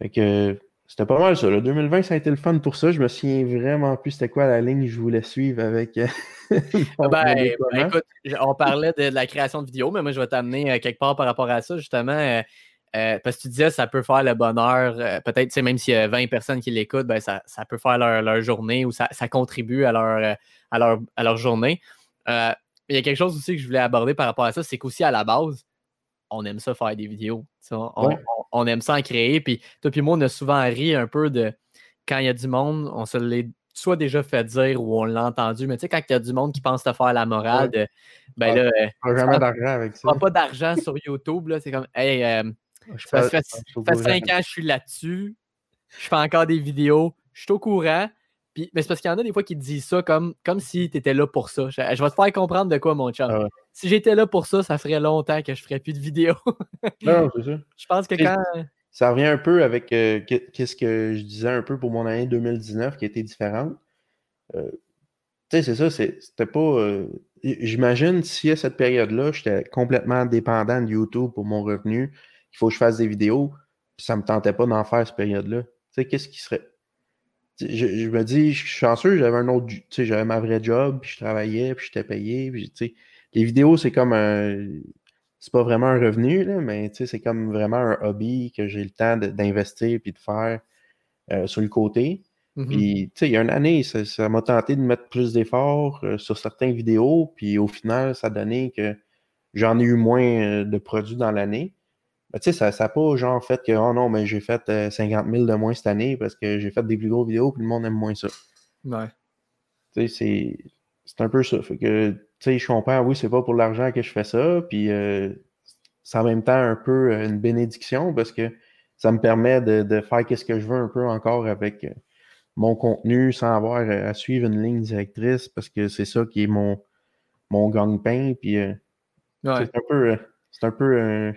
S2: Fait que c'était pas mal ça. Le 2020, ça a été le fun pour ça. Je me souviens vraiment plus c'était quoi la ligne que je voulais suivre avec. Euh,
S1: ben, ben, écoute, on parlait de, la création de vidéos, mais moi, je vais t'amener euh, quelque part par rapport à ça, justement. Euh, parce que tu disais, ça peut faire le bonheur. Peut-être, même s'il y a 20 personnes qui l'écoutent, ben, ça, peut faire leur, journée ou ça, contribue à leur, à leur, à leur journée. il y a quelque chose aussi que je voulais aborder par rapport à ça, c'est qu'aussi à la base, on aime ça faire des vidéos. On, aime ça en créer. Puis toi puis moi, on a souvent ri un peu de quand il y a du monde, on se l'est soit déjà fait dire ou on l'a entendu, mais tu sais, quand il y a du monde qui pense te faire la morale de ben là.
S2: Pas jamais d'argent avec ça.
S1: Pas d'argent sur YouTube, là. C'est comme Hey, euh, ça fait, fait 5 ans que je suis là-dessus. Je fais encore des vidéos. Je suis au courant mais c'est parce qu'il y en a des fois qui te disent ça comme, comme si tu étais là pour ça. Je, vais te faire comprendre de quoi, mon chum. Ah si j'étais là pour ça, ça ferait longtemps que je ferais plus de vidéos.
S2: non, c'est ça.
S1: Je pense que quand.
S2: Ça revient un peu avec euh, qu'est-ce que je disais un peu pour mon année 2019 qui était différente. Euh, tu sais, c'est ça, c'était pas. Euh, j'imagine si à cette période-là, j'étais complètement dépendant de YouTube pour mon revenu, il faut que je fasse des vidéos, puis ça me tentait pas d'en faire cette période-là. Tu sais, qu'est-ce qui serait je, me dis, je suis chanceux, j'avais un autre, tu sais, j'avais ma vraie job, puis je travaillais, puis j'étais payé, puis tu sais, les vidéos, c'est comme un, c'est pas vraiment un revenu, là, mais tu sais, c'est comme vraiment un hobby que j'ai le temps d'investir puis de faire euh, sur le côté. Mm-hmm. Puis, tu sais, il y a une année, ça m'a tenté de mettre plus d'efforts euh, sur certaines vidéos, puis au final, ça a donné que j'en ai eu moins euh, de produits dans l'année. Ben, tu sais, ça n'a pas genre fait que, oh non, mais j'ai fait 50 euh, 000 de moins cette année parce que j'ai fait des plus gros vidéos puis le monde aime moins ça.
S1: Ouais.
S2: Tu sais, c'est un peu ça. Fait que, tu sais, je comprends, oui, c'est pas pour l'argent que je fais ça, puis euh, c'est en même temps un peu euh, une bénédiction parce que ça me permet de, faire ce que je veux un peu encore avec mon contenu sans avoir à suivre une ligne directrice parce que c'est ça qui est mon, mon gang-pain, puis c'est un peu, c'est un peu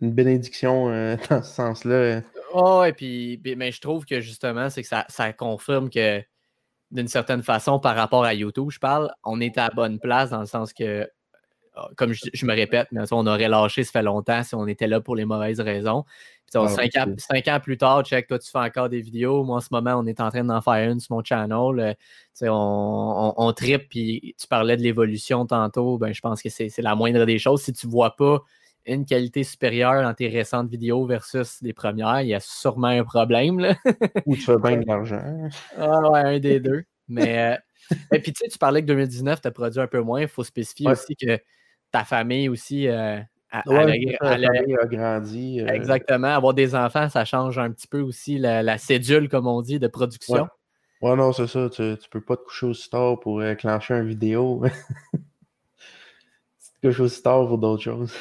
S2: une bénédiction euh, dans ce sens-là.
S1: Oh, et puis, mais je trouve que justement, c'est que ça, confirme que d'une certaine façon, par rapport à YouTube, je parle, on est à la bonne place dans le sens que, ah, comme je, me répète, mais on aurait lâché ça fait longtemps si on était là pour les mauvaises raisons. Puis, ah, cinq, ans, plus tard, check, toi, tu fais encore des vidéos. Moi, en ce moment, on est en train d'en faire une sur mon channel. Euh, on, on, on tripe, puis tu parlais de l'évolution tantôt. Ben, je pense que c'est la moindre des choses. Si tu ne vois pas une qualité supérieure dans tes récentes vidéos versus les premières, il y a sûrement un problème. Là.
S2: Ou tu fais bien de l'argent.
S1: Ah ouais, un des deux. Mais euh, et puis tu sais, tu parlais que 2019, tu as produit un peu moins. Il faut spécifier aussi que ta famille aussi euh,
S2: a, a, grandi.
S1: Euh. Exactement. Avoir des enfants, ça change un petit peu aussi la, cédule, comme on dit, de production.
S2: Ouais, non, c'est ça. Tu, tu peux pas te coucher aussi tard pour clencher une vidéo. tu te couches aussi tard pour d'autres choses.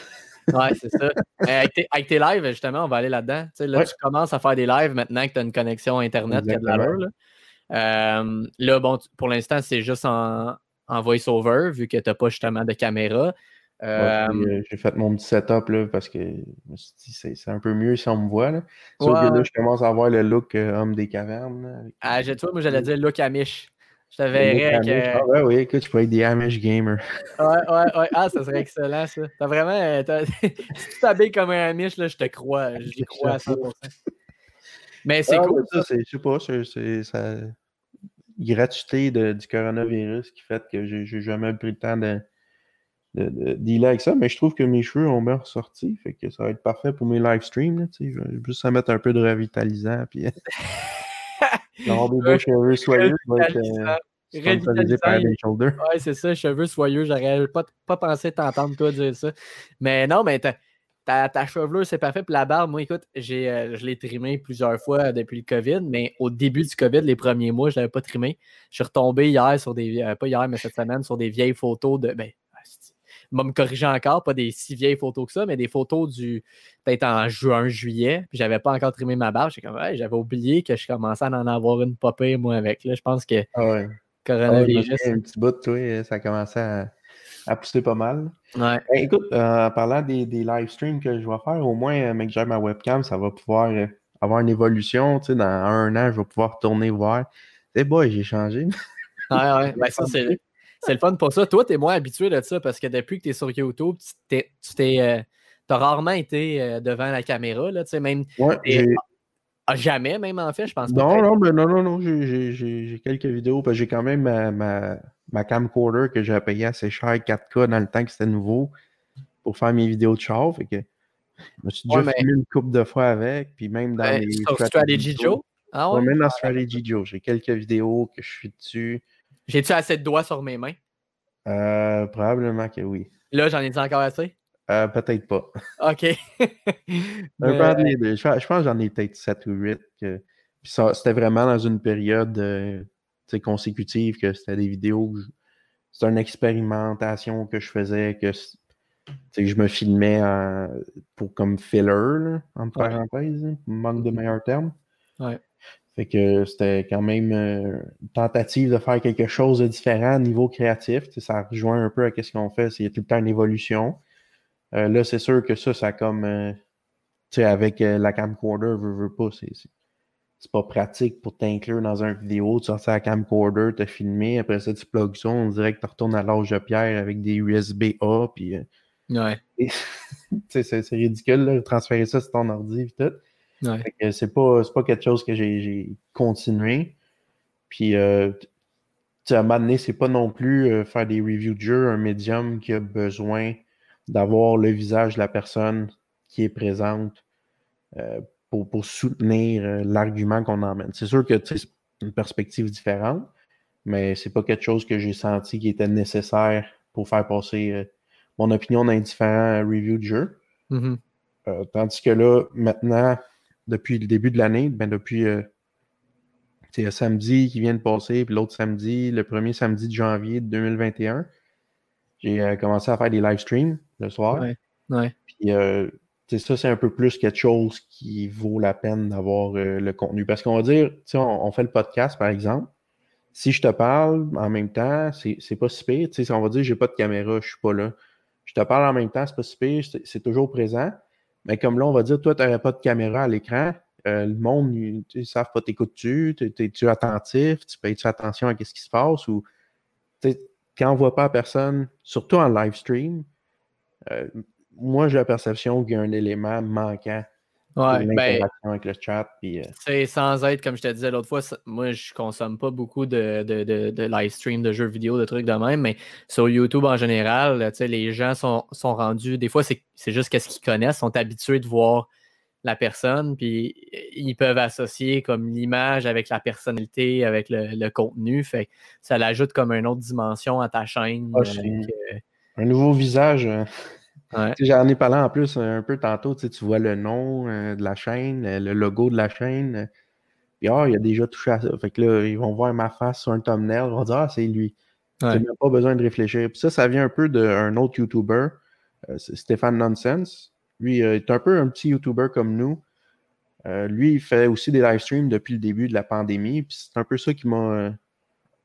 S1: Ouais, c'est ça. avec, tes, lives, justement, on va aller là-dedans. là, tu commences à faire des lives maintenant que tu as une connexion Internet qui a de l'allure. Euh, là, bon, pour l'instant, c'est juste en, en voice-over, vu que tu n'as pas justement de caméra.
S2: Euh, j'ai fait mon petit setup là, parce que c'est un peu mieux si on me voit. Là. Sauf que là, je commence à avoir le look homme des cavernes.
S1: ah, je, toi, moi, j'allais dire look Amish. Je te verrais avec.
S2: Ah ouais, oui, écoute, je pourrais être des Amish gamers.
S1: ouais, ouais, ouais. Ah, ça serait excellent, ça. T'as vraiment. Euh, si tu t'habilles comme un Amish, là, je te crois. Je crois à 100%. Mais c'est ah, cool.
S2: Ça, je sais pas, c'est ça. Gratuité de, du coronavirus qui fait que j'ai jamais pris le temps de, de, de, dealer avec ça, mais je trouve que mes cheveux ont bien ressorti, fait que ça va être parfait pour mes live streams. Je vais juste à mettre un peu de revitalisant, puis avoir des beaux cheveux soyeux,
S1: euh, Ouais, c'est ça, cheveux soyeux. J'aurais pas, pas pensé t'entendre toi dire ça. Mais non, mais ta, ta chevelure, c'est parfait. Puis la barbe, moi, écoute, j'ai, euh, je l'ai trimé plusieurs fois depuis le COVID, mais au début du COVID, les premiers mois, je ne l'avais pas trimé. Je suis retombé hier sur des, euh, pas hier, mais cette semaine, sur des vieilles photos de, ben, va me corriger encore, pas des si vieilles photos que ça, mais des photos du peut-être en juin, juillet, puis j'avais pas encore trimé ma barbe. Comme, j'avais oublié que je commençais à en avoir une popée, moi, avec. Là, je pense que
S2: ah ouais. coronavirus. Ah un petit bout, toi, ça commençait à, à pousser pas mal.
S1: Ouais.
S2: Ben, écoute, euh, en parlant des, des live streams que je vais faire, au moins, euh, mec, j'ai ma webcam, ça va pouvoir euh, avoir une évolution. Tu sais, dans un an, je vais pouvoir tourner voir. C'est boy, j'ai changé.
S1: Ouais, ouais. Ben, ça, c'est c'est le fun pour ça. Toi, tu es moins habitué de ça parce que depuis que tu es sur YouTube, tu t'es. Euh, as rarement été euh, devant la caméra, là, tu sais, même. Ah, jamais, même en fait, je pense
S2: pas. Non, non, mais non, non, non, j'ai quelques vidéos, parce que j'ai quand même ma, ma, ma camcorder que j'ai payé assez cher, 4K dans le temps que c'était nouveau, pour faire mes vidéos de char. Fait que je me suis déjà filmé une couple de fois avec, puis même dans les.
S1: Sur Strategy Joe?
S2: Ah ouais? même dans Strategy Joe, j'ai quelques vidéos que je suis dessus.
S1: J'ai-tu assez de doigts sur mes mains?
S2: Euh, probablement que oui.
S1: Là, j'en ai encore assez?
S2: Euh, peut-être pas.
S1: OK.
S2: je, pense que j'en ai peut-être 7 ou 8. Que... c'était vraiment dans une période euh, consécutive que c'était des vidéos. C'était une expérimentation que je faisais, que je me filmais pour comme filler, entre parenthèses, manque de meilleurs termes.
S1: Ouais.
S2: Fait que c'était quand même euh, une tentative de faire quelque chose de différent au niveau créatif. Ça rejoint un peu à ce qu'on fait. Il tout le temps une évolution. Euh, là, c'est sûr que ça, ça comme. Euh, tu sais, avec la camcorder, veux, veux pas, c'est pas pratique pour t'inclure dans une vidéo. Tu sortir la camcorder, te filmer, après ça, tu plugs ça, on dirait que tu retournes à l'âge de pierre avec des USB-A. Puis,
S1: ouais.
S2: c'est ridicule, de transférer ça sur ton ordi et tout. C'est pas, pas quelque chose que j'ai continué. Puis, euh, à un moment donné, c'est pas non plus euh, faire des reviews de jeu, un médium qui a besoin d'avoir le visage de la personne qui est présente euh, pour, pour, soutenir euh, l'argument qu'on emmène. C'est sûr que c'est une perspective différente, mais c'est pas quelque chose que j'ai senti qui était nécessaire pour faire passer mon opinion dans différents reviews de jeu.
S1: Mm-hmm.
S2: tandis que là, maintenant, depuis le début de l'année, ben depuis euh, un samedi qui vient de passer, puis l'autre samedi, le premier samedi de janvier 2021, j'ai euh, commencé à faire des live streams le soir.
S1: Ouais,
S2: Puis euh, ça, c'est un peu plus quelque chose qui vaut la peine d'avoir le contenu. Parce qu'on va dire, on, on fait le podcast, par exemple. Si je te parle en même temps, c'est pas si pire. On va dire j'ai pas de caméra, je suis pas là. Je te parle en même temps, c'est pas si pire, c'est toujours présent. Mais comme là, on va dire, toi, tu n'aurais pas de caméra à l'écran. Euh, le monde, ils ne savent pas t'écoutes-tu, es-tu attentif, tu payes-tu attention à ce qui se passe ou quand on ne voit pas personne, surtout en live stream, euh, moi j'ai la perception qu'il y a un élément manquant
S1: Ouais, ben,
S2: avec le chat.
S1: Euh, c'est sans être, comme je te disais l'autre fois, moi je consomme pas beaucoup de, de, live stream, de jeux vidéo, de trucs de même, mais sur YouTube en général, les gens sont, sont, rendus, des fois c'est juste qu'est-ce qu'ils connaissent, sont habitués de voir la personne, puis ils peuvent associer comme l'image avec la personnalité, avec le, contenu, fait ça l'ajoute comme une autre dimension à ta chaîne.
S2: Ah, euh, un nouveau visage. Hein. J'en ai parlé en plus un peu tantôt, tu vois le nom euh, de la chaîne, le logo de la chaîne. Puis ah, il a déjà touché à ça. Fait que là, ils vont voir ma face sur un thumbnail, ils vont dire Ah, c'est lui. Ouais. Tu n'as pas besoin de réfléchir. Puis ça, ça vient un peu d'un autre YouTuber, euh, Stéphane Nonsense. Lui, il est un peu un petit YouTuber comme nous. Euh, lui, il fait aussi des live streams depuis le début de la pandémie. Puis c'est un peu ça qui m'a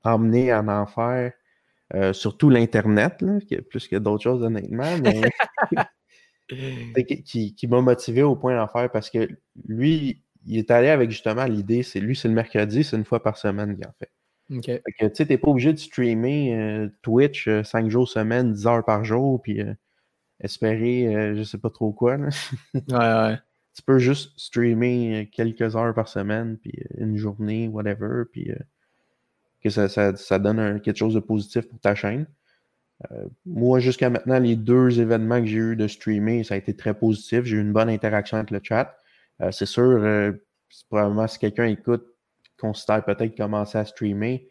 S2: emmené en enfer. Surtout l'Internet, plus que d'autres choses, honnêtement. qui, qui m'a motivé au point d'en faire parce que lui, il est allé avec justement l'idée, c'est lui, c'est le mercredi, c'est une fois par semaine qu'il en fait.
S1: OK.
S2: tu sais, t'es pas obligé de streamer euh, Twitch 5 euh, jours semaine, 10 heures par jour, puis euh, espérer je sais pas trop quoi.
S1: ouais, ouais.
S2: Tu peux juste streamer quelques heures par semaine, puis une journée, whatever, puis que ça, ça, donne quelque chose de positif pour ta chaîne. moi, jusqu'à maintenant, les deux événements que j'ai eu de streamer, ça a été très positif. J'ai eu une bonne interaction avec le chat. c'est sûr, probablement si quelqu'un écoute considère peut-être commencer à streamer,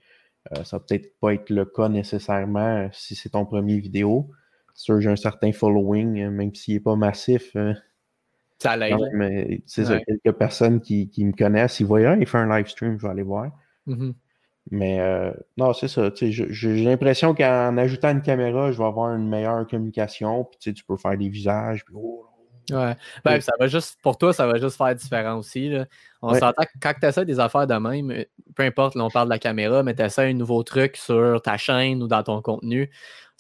S2: euh, ça va peut-être pas être le cas nécessairement si c'est ton premier vidéo. C'est sûr, j'ai un certain following, euh, même s'il n'est pas massif. Euh,
S1: ça l'aide.
S2: Mais c'est ça, quelques personnes qui, me connaissent, ils voient, il fait un live stream, je vais aller voir.
S1: Mm-hmm.
S2: Mais non, c'est ça. J'ai l'impression qu'en ajoutant une caméra, je vais avoir une meilleure communication. Puis tu peux faire des visages. Oh,
S1: Ouais. Ben, ça va juste, pour toi, ça va juste faire différent aussi. On s'entend que quand tu essaies des affaires de même, euh, peu importe, là, on parle de la caméra, mais tu essaies un nouveau truc sur ta chaîne ou dans ton contenu,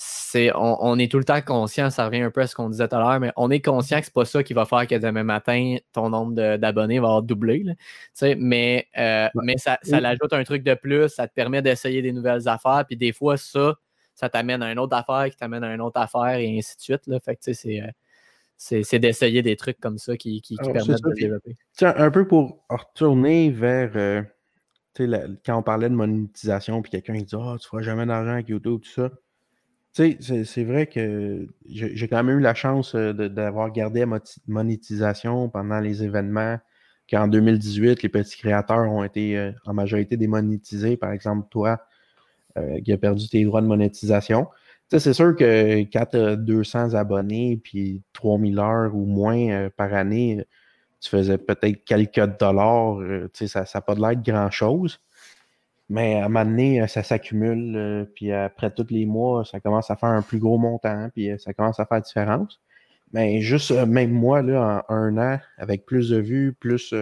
S1: c'est, on, est tout le temps conscient, ça revient un peu à ce qu'on disait tout à l'heure, mais on est conscient que c'est pas ça qui va faire que demain matin, ton nombre d'abonnés va avoir doublé. mais euh, mais ça, ça l'ajoute un truc de plus, ça te permet d'essayer des nouvelles affaires, puis des fois, ça, ça t'amène à une autre affaire qui t'amène à une autre affaire et ainsi de suite. Là. Fait que, c'est, euh, c'est d'essayer des trucs comme ça qui, qui, permettent de développer.
S2: un peu pour retourner vers euh, quand on parlait de monétisation, puis quelqu'un dit Ah, tu feras jamais d'argent avec YouTube, tout ça. C'est vrai que j'ai quand même eu la chance euh, d'avoir gardé la monétisation pendant les événements qu'en 2018, les petits créateurs ont été euh, en majorité démonétisés. Par exemple, toi, qui as perdu tes droits de monétisation c'est sûr que quand tu as 200 abonnés puis 3000 heures ou moins euh, par année, tu faisais peut-être quelques dollars. Euh, ça n'a pas de l'air de grand-chose. Mais à un moment donné, euh, ça s'accumule. puis après tous les mois, ça commence à faire un plus gros montant. Puis ça commence à faire différence. Mais juste, même moi, là, en un an, avec plus de vues, plus,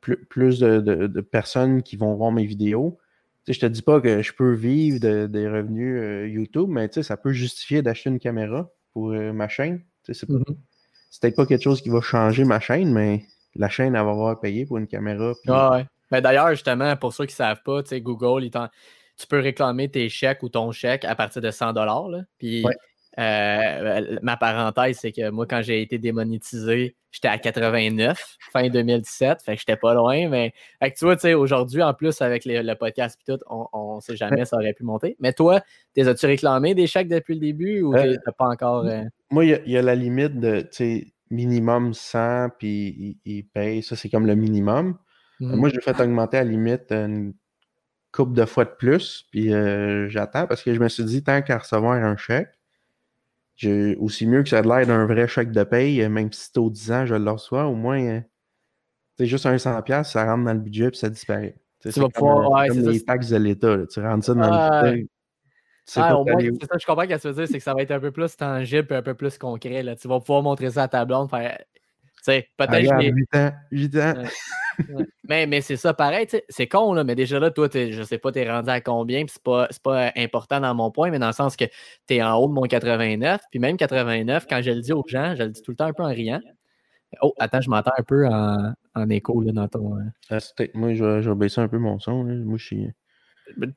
S2: plus, de, personnes qui vont voir mes vidéos, je te dis pas que je peux vivre des revenus euh, YouTube, mais ça peut justifier d'acheter une caméra pour euh, ma chaîne. C'est mm-hmm. peut-être pas quelque chose qui va changer ma chaîne, mais la chaîne, elle va avoir payé pour une caméra.
S1: ouais. Ben, d'ailleurs, justement, pour ceux qui ne savent pas, Google, tu peux réclamer tes chèques ou ton chèque à partir de 100 Puis euh, ma parenthèse, c'est que moi, quand j'ai été démonétisé, j'étais à 89 fin 2017. Fait que j'étais pas loin. Mais tu vois, aujourd'hui, en plus, avec le podcast et tout, on ne sait jamais ça aurait pu monter. Mais toi, as-tu réclamé des chèques depuis le début ou euh, t'as pas encore. Euh?
S2: Moi, il y, a la limite de minimum 100, puis il, paye. Ça, c'est comme le minimum. Mmh. Moi, j'ai fait augmenter à la limite une coupe de fois de plus, puis j'attends parce que je me suis dit, tant qu'à recevoir un chèque, aussi mieux que ça a l'air d'un vrai chèque de paye, même si c'est au 10 ans, je le reçois, au moins, c'est juste un 100$, ça rentre dans le budget et ça disparaît.
S1: Tu vas pouvoir, ouais,
S2: comme les taxes de l'État, tu rentres ça dans le budget.
S1: Ah, au moins, c'est ça, je comprends ce que tu veux dire, c'est que ça va être un peu plus tangible et un peu plus concret. Là. Tu vas pouvoir montrer ça à ta blonde, faire sais, peut-être.
S2: 8 ans. 8 ans.
S1: Mais mais c'est ça, pareil, c'est con, là, mais déjà là, toi, je sais pas, tu es rendu à combien, puis c'est pas, pas important dans mon point, mais dans le sens que tu es en haut de mon 89, puis même 89, quand je le dis aux gens, je le dis tout le temps un peu en riant. Oh, attends, je m'entends un peu en, en, écho là, dans ton. Euh,
S2: ah, moi, je vais, baisser un peu mon son. Moi, je suis.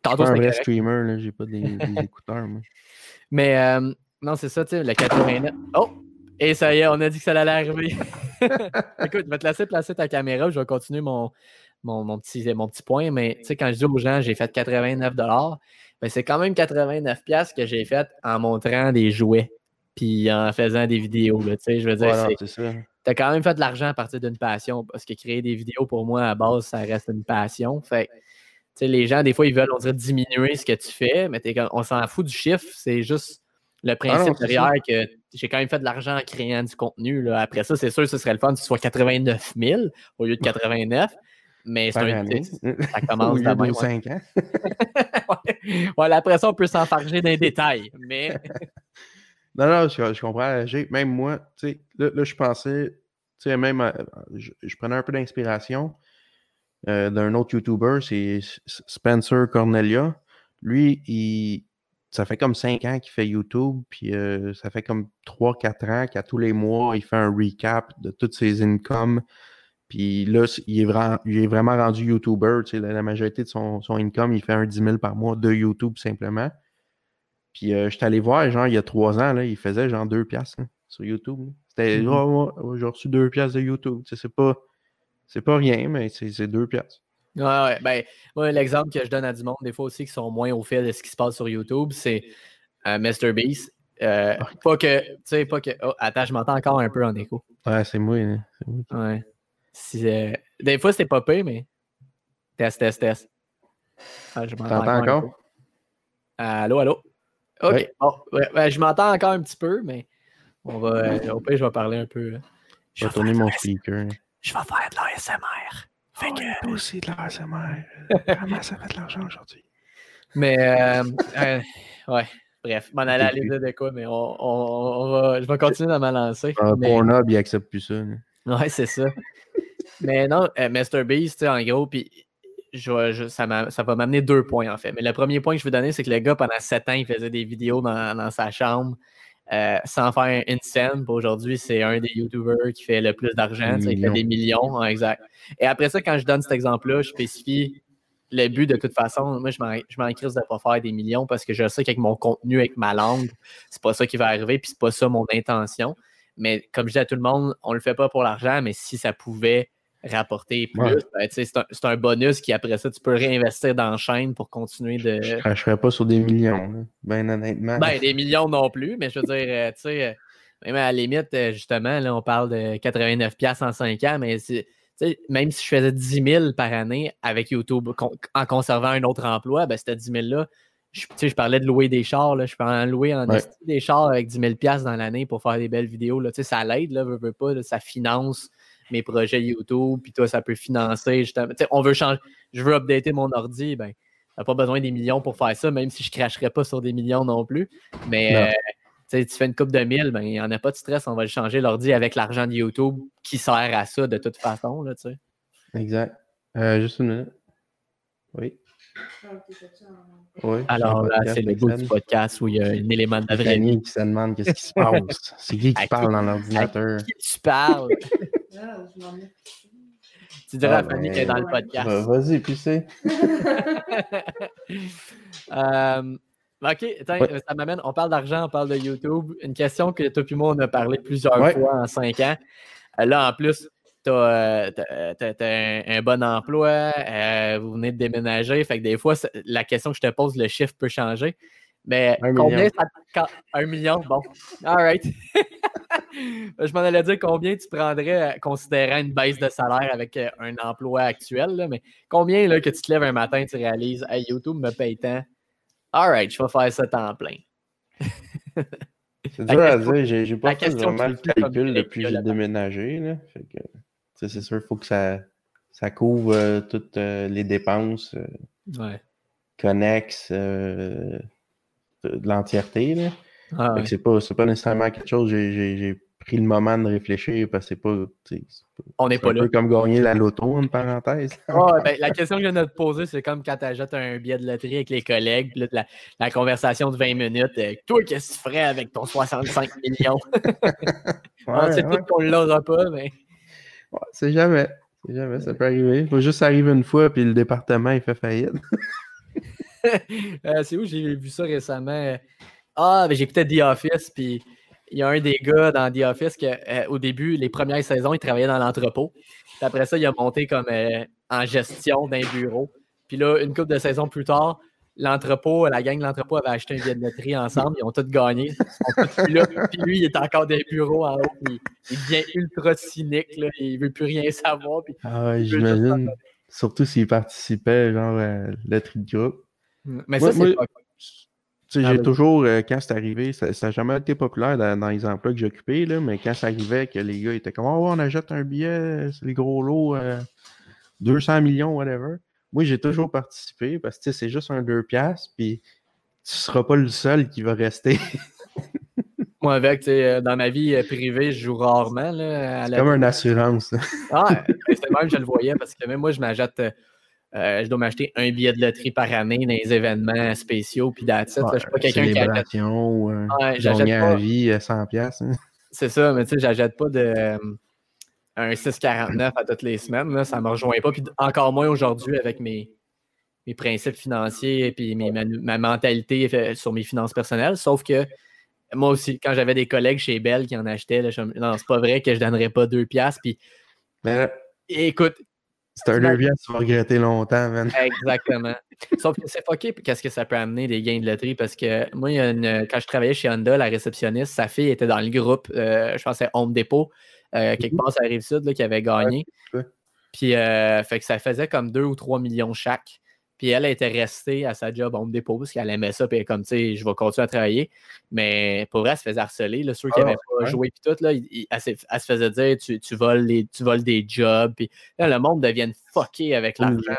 S2: Tantôt, un vrai streamer, j'ai pas des, écouteurs. Moi.
S1: Mais euh, non, c'est ça, tu sais, le 89. Oh! Et ça y est, on a dit que ça allait arriver. Écoute, je vais te laisser placer ta caméra. Je vais continuer mon, mon, petit, mon petit point. Mais tu sais, quand je dis aux gens, j'ai fait 89 ben, c'est quand même 89 que j'ai fait en montrant des jouets puis en faisant des vidéos. Là, je veux dire, tu as quand même fait de l'argent à partir d'une passion parce que créer des vidéos, pour moi, à base, ça reste une passion. Fait les gens, des fois, ils veulent, on dirait, diminuer ce que tu fais, mais on s'en fout du chiffre. C'est juste le ah principe derrière que j'ai quand même fait de l'argent en créant du contenu. Là. Après ça, c'est sûr que ce serait le fun que ce soit 89 000 au lieu de 89. Mais c'est un ça commence. 5 ans. ouais. après ça, on peut s'enfarger dans les détails. Mais.
S2: non, non, je, comprends. Même moi, tu sais, là, je pensais Tu sais, même, euh, je, je prenais un peu d'inspiration euh, d'un autre YouTuber, c'est Spencer Cornelia. Lui, il, ça fait comme 5 ans qu'il fait YouTube, puis euh, ça fait comme 3-4 ans qu'à tous les mois, il fait un recap de toutes ses incomes. Puis là, il est, vra- il est vraiment rendu YouTuber. Tu sais, la, la majorité de son, son income, il fait un 10 000 par mois de YouTube simplement. Puis euh, je suis allé voir, genre, il y a 3 ans, là, il faisait genre 2 piastres là, sur YouTube. C'était,
S1: Mhm.
S2: oh, ouais, ouais, j'ai reçu 2 piastres de YouTube. Tu sais, c'est pas, c'est pas rien, mais c'est c'est 2 piastres.
S1: Ouais, ouais. Ben, moi, l'exemple que je donne à du monde, des fois aussi, qui sont moins au fait de ce qui se passe sur YouTube, c'est euh, MrBeast. Euh, pas que, tu sais, pas que. Oh, attends, je m'entends encore un peu en écho.
S2: Ouais, c'est moi. hein. C'est moi qui-
S1: Ouais. Si, euh, Des fois, c'est pas pire, mais. Test, test, test. Ah, je m'entends
S2: encore?
S1: peu. Allô, allô? OK.
S2: Ouais.
S1: Bon, ouais, ouais, je m'entends encore un petit peu, mais on va. euh, au pire, je vais parler un peu.
S2: Je vais tourner mon speaker.
S1: Je vais faire de l'ASMR. Fait que.
S2: aussi de l'ASMR. Comment ça fait de l'argent aujourd'hui?
S1: Mais, euh, euh, ouais, bref, m'en aller à l'idée de quoi, mais on, on- on va, je vais continuer à me lancer.
S2: Ah,
S1: mais,
S2: Pornhub, il accepte plus ça. là.
S1: ouais, c'est ça. mais non, euh, MrBeast, tu sais, en gros, puis je, ça, m'a- ça va m'amener deux points, en fait. Mais le premier point que je veux donner, c'est que le gars, pendant sept ans, il faisait des vidéos dans, dans sa chambre euh, sans faire une scène. Aujourd'hui, c'est un des YouTubers qui fait le plus d'argent. Il fait des millions, ouais, exact. Et après ça, quand je donne cet exemple-là, je spécifie le but de toute façon. Moi, je m'en crisse de ne pas faire des millions parce que je sais qu'avec mon contenu, avec ma langue, c'est pas ça qui va arriver, puis c'est pas ça mon intention. Mais comme je dis à tout le monde, on le fait pas pour l'argent, mais si ça pouvait rapporter plus,
S2: Ouais.
S1: ben, c'est un, un bonus qui, après ça, tu peux réinvestir dans la chaîne pour continuer de.
S2: Je cracherais pas sur des millions. là. Ben honnêtement.
S1: Ben, des millions non plus, mais je veux dire, euh, tu sais, euh, même à la limite, euh, justement, là, on parle de 89$ piastres en 5 ans, mais même si je faisais 10 000 par année avec YouTube en conservant un autre emploi, ben, c'était 10 000-là. Je, tu sais, je parlais de louer des chars, là, je peux en louer en
S2: Ouais.
S1: des chars avec 10 000$ piastres dans l'année pour faire des belles vidéos. Là, ça l'aide, là, pas, là, ça finance mes projets YouTube, puis toi, ça peut financer. on veut changer, je veux updater mon ordi, ben, t'as pas besoin des millions pour faire ça, même si je cracherais pas sur des millions non plus. Mais
S2: Non.
S1: euh, tu fais une coupe de mille, ben, il n'y en a pas de stress, on va le changer l'ordi avec l'argent de YouTube qui sert à ça de toute façon. Là, tu sais.
S2: Exact. Euh, juste une minute. Oui. Oui.
S1: Alors là, c'est le
S2: Seb.
S1: du podcast où il y a un élément de la vraie vie.
S2: Qui se demande qu'est-ce qui se passe. C'est qui qui- parle dans l'ordinateur?
S1: Qui tu parles? Tu dirais
S2: Ah,
S1: à Fanny
S2: ben,
S1: qu'elle est dans le podcast.
S2: Vas-y, puis c'est.
S1: Euh, OK, attends,
S2: Ouais.
S1: ça m'amène. On parle d'argent, on parle de YouTube. Une question que toi et moi, on a parlé plusieurs
S2: Ouais.
S1: fois en cinq ans. Euh, Là, en plus, tu as, un, un bon emploi, euh, vous venez de déménager. Fait que des fois, la question que je te pose, le chiffre peut changer. Mais
S2: Un
S1: combien
S2: million.
S1: ça quand- Un million, bon. All right. je m'en allais dire combien tu prendrais, euh, considérant une baisse de salaire avec euh, un emploi actuel, là, mais combien là, que tu te lèves un matin, tu réalises, hey, YouTube me paye tant. All right, je vais faire ça temps plein.
S2: C'est dur à dire. J'ai j'ai pas fait vraiment le calcul depuis que j'ai déménagé. Là. Fait que, tu sais, c'est sûr, il faut que ça, ça couvre euh, toutes euh, les dépenses euh,
S1: Ouais.
S2: connexes de, l'entièreté. là.
S1: Ah,
S2: c'est pas, pas nécessairement quelque chose. J'ai- pris le moment de réfléchir parce que c'est pas.
S1: On n'est pas
S2: un
S1: là.
S2: peu comme gagner la loto, en parenthèse.
S1: Ouais, ben, la question que je viens de te poser, c'est comme quand tu achètes un billet de loterie avec les collègues, puis là, la, la conversation de 20 minutes. euh, toi, qu'est-ce que tu ferais avec ton 65 millions? on sait
S2: ouais.
S1: tous qu'on ne l'aura pas, mais.
S2: Ouais, c'est jamais. C'est jamais, ça peut arriver. Il faut juste arriver une fois, puis le département, il fait faillite.
S1: Euh, c'est où j'ai vu ça récemment? Ah, ben, j'écoutais The Office, puis il y a un des gars dans The Office qui, euh, au début, les premières saisons, il travaillait dans l'entrepôt. Puis après ça, il a monté comme euh, en gestion d'un bureau. Puis là, une couple de saisons plus tard, l'entrepôt, la gang de l'entrepôt avait acheté un billet de loterie ensemble. Ils ont tous gagné. Ils sont tous là. Puis lui, il est encore des bureaux en haut. Puis il devient ultra cynique. Là. Il veut plus rien savoir. Puis...
S2: Ah ouais, j'imagine. Surtout s'il participait, genre, à la de groupe.
S1: Mais
S2: Moi-
S1: ça, c'est pas...
S2: J'ai toujours, euh, quand c'est arrivé, ça n'a jamais été populaire dans, dans les emplois que j'occupais, là, mais quand ça arrivait que les gars étaient comme Oh, on achète un billet, c'est les gros lots, euh, 200 millions, whatever. Moi, j'ai toujours participé parce que c'est juste un 2 piastres, puis tu seras pas le seul qui va rester.
S1: Moi, avec, dans ma vie privée, je joue rarement.
S2: C'est comme une assurance.
S1: ah, c'est même, je le voyais parce que même moi, je m'achète. Je dois m'acheter un billet de loterie par année dans les événements spéciaux, puis that's it. je suis pas quelqu'un qui
S2: achète. ou ouais, j'achète pas... vie 100$. Hein.
S1: C'est ça, mais tu sais, j'achète pas de un 6,49 à toutes les semaines. Là, ça ne me rejoint pas. Puis encore moins aujourd'hui avec mes, mes principes financiers et puis ma, mentalité sur mes finances personnelles. Sauf que moi aussi, quand j'avais des collègues chez Bell qui en achetaient, là, je, non, c'est pas vrai que je donnerais pas deux piastres. Puis,
S2: Mais,
S1: écoute.
S2: C'est un piastres, tu vas regretter longtemps, man.
S1: Exactement. Sauf que c'est fucké, qu'est-ce que ça peut amener des gains de loterie? Parce que moi, quand je travaillais chez Honda, la réceptionniste, sa fille était dans le groupe, euh, je pense que c'est Home Depot. Euh, quelque mhm. part, ça arrive sud qui avait gagné. Puis, euh, fait que ça faisait comme 2 ou 3 millions chaque. Puis elle était restée à sa job Home Depot parce qu'elle aimait ça. Puis elle, comme, tu sais, je vais continuer à travailler. Mais pour vrai, elle se faisait harceler. Là, ceux qui n'avaient ah, pas joué, puis tout, là, elle, se faisait dire tu, tu, voles tu voles des jobs. Puis là, le monde devient fucké avec l'argent.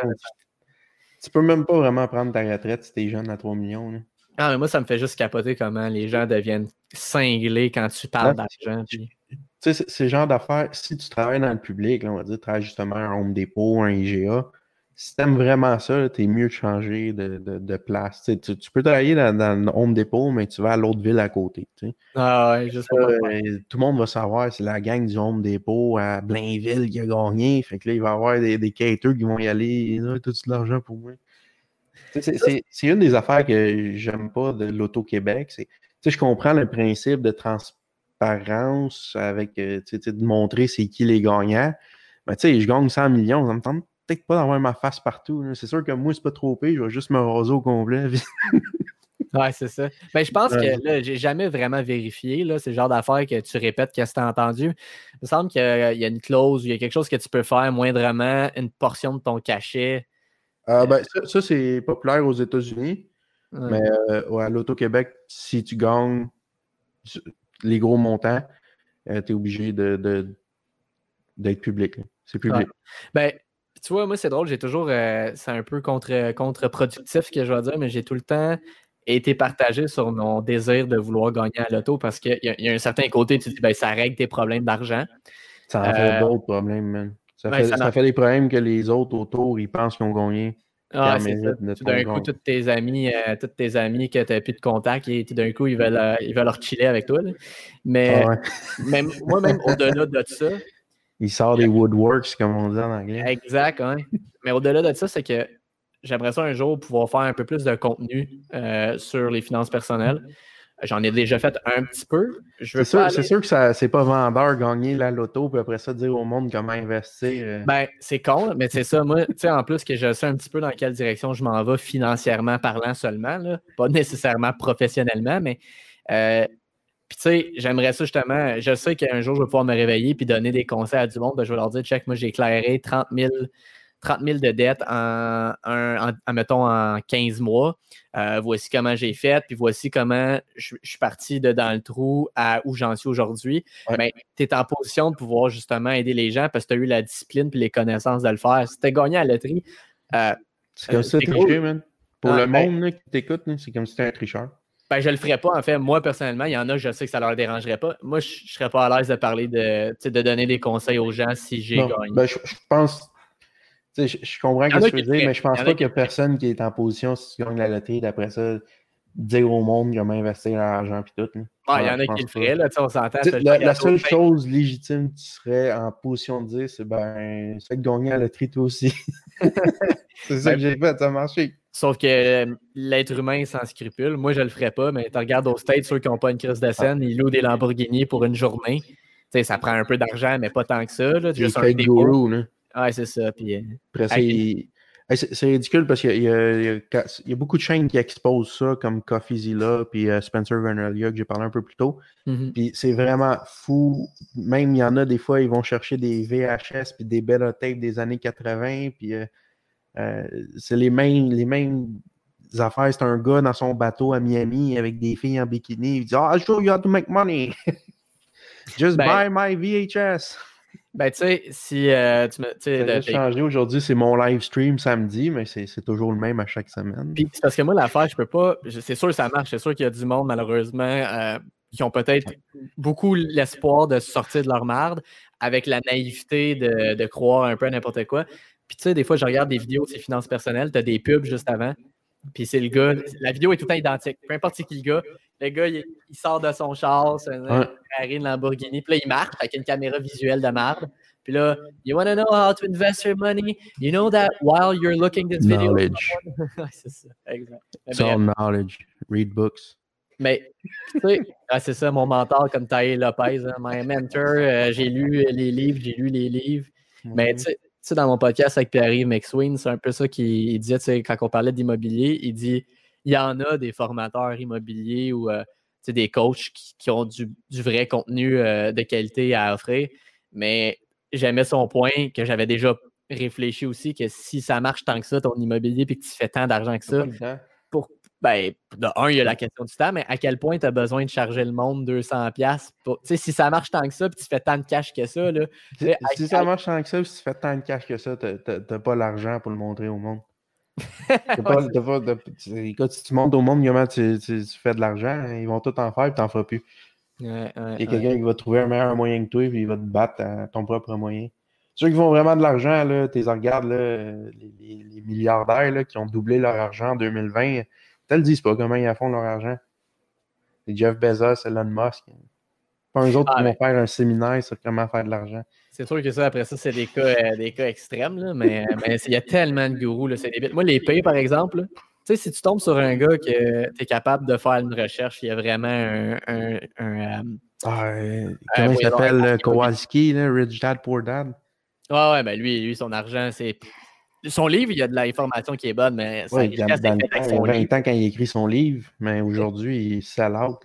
S2: Tu peux même pas vraiment prendre ta retraite si t'es jeune à 3 millions.
S1: Ah, mais moi, ça me fait juste capoter comment les gens deviennent cinglés quand tu parles d'argent. Puis...
S2: Tu sais, ces genres d'affaires, si tu travailles dans le public, on va dire, tu travailles justement un Home Depot, un IGA, si tu aimes vraiment ça, tu es mieux de changer de, place. Tu, tu, peux travailler dans, Home Depot, mais tu vas à l'autre ville à côté.
S1: Ah ouais, juste
S2: euh, Tout le monde va savoir, c'est la gang du Home Depot à Blainville qui a gagné. Fait que là, il va y avoir des, des qui vont y aller. Tout de l'argent pour moi? C'est une des affaires que j'aime pas de l'Auto-Québec. Je comprends le principe de transport avec, euh, de montrer c'est qui les gagnants. Mais tu sais, je gagne 100 millions, ça me tente peut-être pas d'avoir ma face partout. C'est sûr que moi, c'est pas trop pire, je vais juste me raser au complet.
S1: ouais, c'est ça. Mais ben, je pense que là, j'ai jamais vraiment vérifié. Là, c'est le genre d'affaires que tu répètes qu'est-ce que tu as entendu. Il me semble qu'il y a une clause, il y a quelque chose que tu peux faire moindrement, une portion de ton cachet.
S2: Euh, ben, ça, c'est populaire aux États-Unis. Mais euh, à l'Auto-Québec, si tu gagnes les gros montants, euh, tu es obligé d'être de, public. C'est public.
S1: Ben, tu vois, moi, c'est drôle, j'ai toujours. Euh, c'est un peu contre, contre-productif ce que je vais dire, mais j'ai tout le temps été partagé sur mon désir de vouloir gagner à l'auto parce qu'il y, a un certain côté, tu dis, ben, ça règle tes problèmes d'argent.
S2: Ça en fait euh, d'autres problèmes, man. Ça, ben, fait, ça, fait, des problèmes que les autres autour, ils pensent qu'ils ont gagné.
S1: Ah, d'un coup, tous tes amis, euh, tous tes amis que tu n'as plus de contact, et tout d'un coup, ils veulent, euh, ils veulent leur chiller avec toi. Mais ah même, moi, même au-delà de ça.
S2: Il sort des woodworks, comme on dit en anglais.
S1: Exact, oui. Mais au-delà de ça, c'est que j'aimerais ça un jour pouvoir faire un peu plus de contenu euh, sur les finances personnelles. J'en ai déjà fait un petit peu.
S2: C'est sûr, sûr, que ça c'est pas vendeur gagner la loto, puis après ça, dire au monde comment investir. Euh.
S1: Ben, c'est con, mais c'est ça. Moi, tu sais, en plus que je sais un petit peu dans quelle direction je m'en vais financièrement parlant seulement, pas nécessairement professionnellement, mais euh, puis tu sais, j'aimerais ça justement. Je sais qu'un jour, je vais pouvoir me réveiller puis donner des conseils à du monde. Ben, je vais leur dire, check, moi, j'ai éclairé 30 000 30 000 de dettes en, mettons, en 15 mois. Euh, voici comment j'ai fait, puis voici comment je, suis parti de dans le trou à où j'en suis aujourd'hui. Mais tu es en position de pouvoir justement aider les gens parce que tu as eu la discipline et les connaissances de le faire. Si tu as gagné à la loterie,
S2: euh, c'est comme ça, tricher, man. Pour le ben monde qui t'écoute, c'est comme si tu un tricheur.
S1: Ben, je le ferais pas. En fait, moi, personnellement, il y en a, je sais que ça leur dérangerait pas. Moi, je ne serais pas à l'aise de parler de, de donner des conseils aux gens si j'ai gagné.
S2: Ben, je, pense je, je, comprends ce que tu veux dire, mais je pense pas qu'il y a personne qui est en position, si tu gagnes la loterie, d'après ça, dire au monde comment investir l'argent et tout.
S1: Ah, il y en a qui le feraient, là, on s'entend.
S2: La, seule chose légitime que tu serais en position de dire, c'est ben, c'est de gagner à la loterie toi aussi. c'est ça que j'ai fait, ça a marché.
S1: Sauf que euh, l'être humain est sans scrupule. Moi, je le ferais pas, mais tu regardes au States, ceux qui n'ont pas une crise de scène, ils louent des Lamborghini pour une journée. ça prend un peu d'argent, mais pas tant que ça. Là.
S2: Juste un gourou, là.
S1: Ouais, c'est ça. Puis,
S2: euh, c'est ridicule parce qu'il y, y, a beaucoup de chaînes qui exposent ça, comme CoffeeZilla puis euh, Spencer Vernelia, que j'ai parlé un peu plus tôt.
S1: Mm-hmm.
S2: Puis c'est vraiment fou. Même il y en a des fois, ils vont chercher des VHS puis des beta tapes des années 80. Puis euh, c'est les mêmes, les mêmes affaires. C'est un gars dans son bateau à Miami avec des filles en bikini. Il dit Ah, oh, show you how to make money. Just ben buy my VHS.
S1: Ben, tu sais, si euh, tu me.
S2: Ça changé aujourd'hui, c'est mon live stream samedi, mais c'est toujours le même à chaque semaine.
S1: Puis, c'est parce que moi, l'affaire, je peux pas. C'est sûr que ça marche, c'est sûr qu'il y a du monde, malheureusement. Euh, qui ont peut-être beaucoup l'espoir de sortir de leur marde avec la naïveté de, croire un peu à n'importe quoi. Puis tu sais, des fois, je regarde des vidéos de ses finances personnelles, tu as des pubs juste avant, puis c'est le gars, la vidéo est tout le temps identique. Peu importe c'est qui le gars, le gars, il, sort de son char, c'est Ferrari, une Lamborghini, puis là, il marche avec une caméra visuelle de merde. Puis là, you want to know how to invest your money? You know that while you're looking this video.
S2: Knowledge. c'est ça, exact. It's all knowledge. Read books.
S1: Mais, tu sais, ah, c'est ça, mon mentor comme Taïe Lopez, hein, my mentor, euh, j'ai lu les livres, j'ai lu les livres. Mais, tu sais, dans mon podcast avec Pierre-Yves McSween, c'est un peu ça qu'il disait, tu sais, quand on parlait d'immobilier, il dit il y en a des formateurs immobiliers ou euh, des coachs qui, ont du, vrai contenu euh, de qualité à offrir, mais j'aimais son point que j'avais déjà réfléchi aussi que si ça marche tant que ça, ton immobilier, puis que tu fais tant d'argent que ça, ben, de un, il y a la question du temps, mais à quel point tu as besoin de charger le monde 200$? Pour, si ça marche tant que ça, puis tu fais tant de cash que ça. Là,
S2: si, ça marche tant que ça, puis tu fais tant de cash que ça, tu n'as pas l'argent pour le montrer au monde. si tu montres au monde comment tu, fais de l'argent, ils vont tout en faire et tu n'en feras plus. il y a quelqu'un qui va trouver un meilleur moyen que toi et il va te battre à ton propre moyen. Ceux qui font vraiment de l'argent, tu les regardes, les, milliardaires qui ont doublé leur argent en 2020, ils le disent pas comment ils font leur argent. C'est Jeff Bezos, Elon Musk. Pas eux autres ah, qui vont faire un séminaire sur comment faire de l'argent.
S1: C'est sûr que ça, après ça, c'est des cas, euh, des cas extrêmes, là, mais il y a tellement de gourous. Là, Moi, les pays, par exemple, tu sais, si tu tombes sur un gars que tu es capable de faire une recherche, il y a vraiment un. un,
S2: euh, ah, comment il s'appelle Kowalski, Rich Dad Poor Dad?
S1: Ouais, ouais, ben lui, lui, son argent, c'est. Son livre, il y a de l'information qui est bonne, mais
S2: ça, il, y a 20 ans quand il écrit son livre, mais aujourd'hui, il sell out.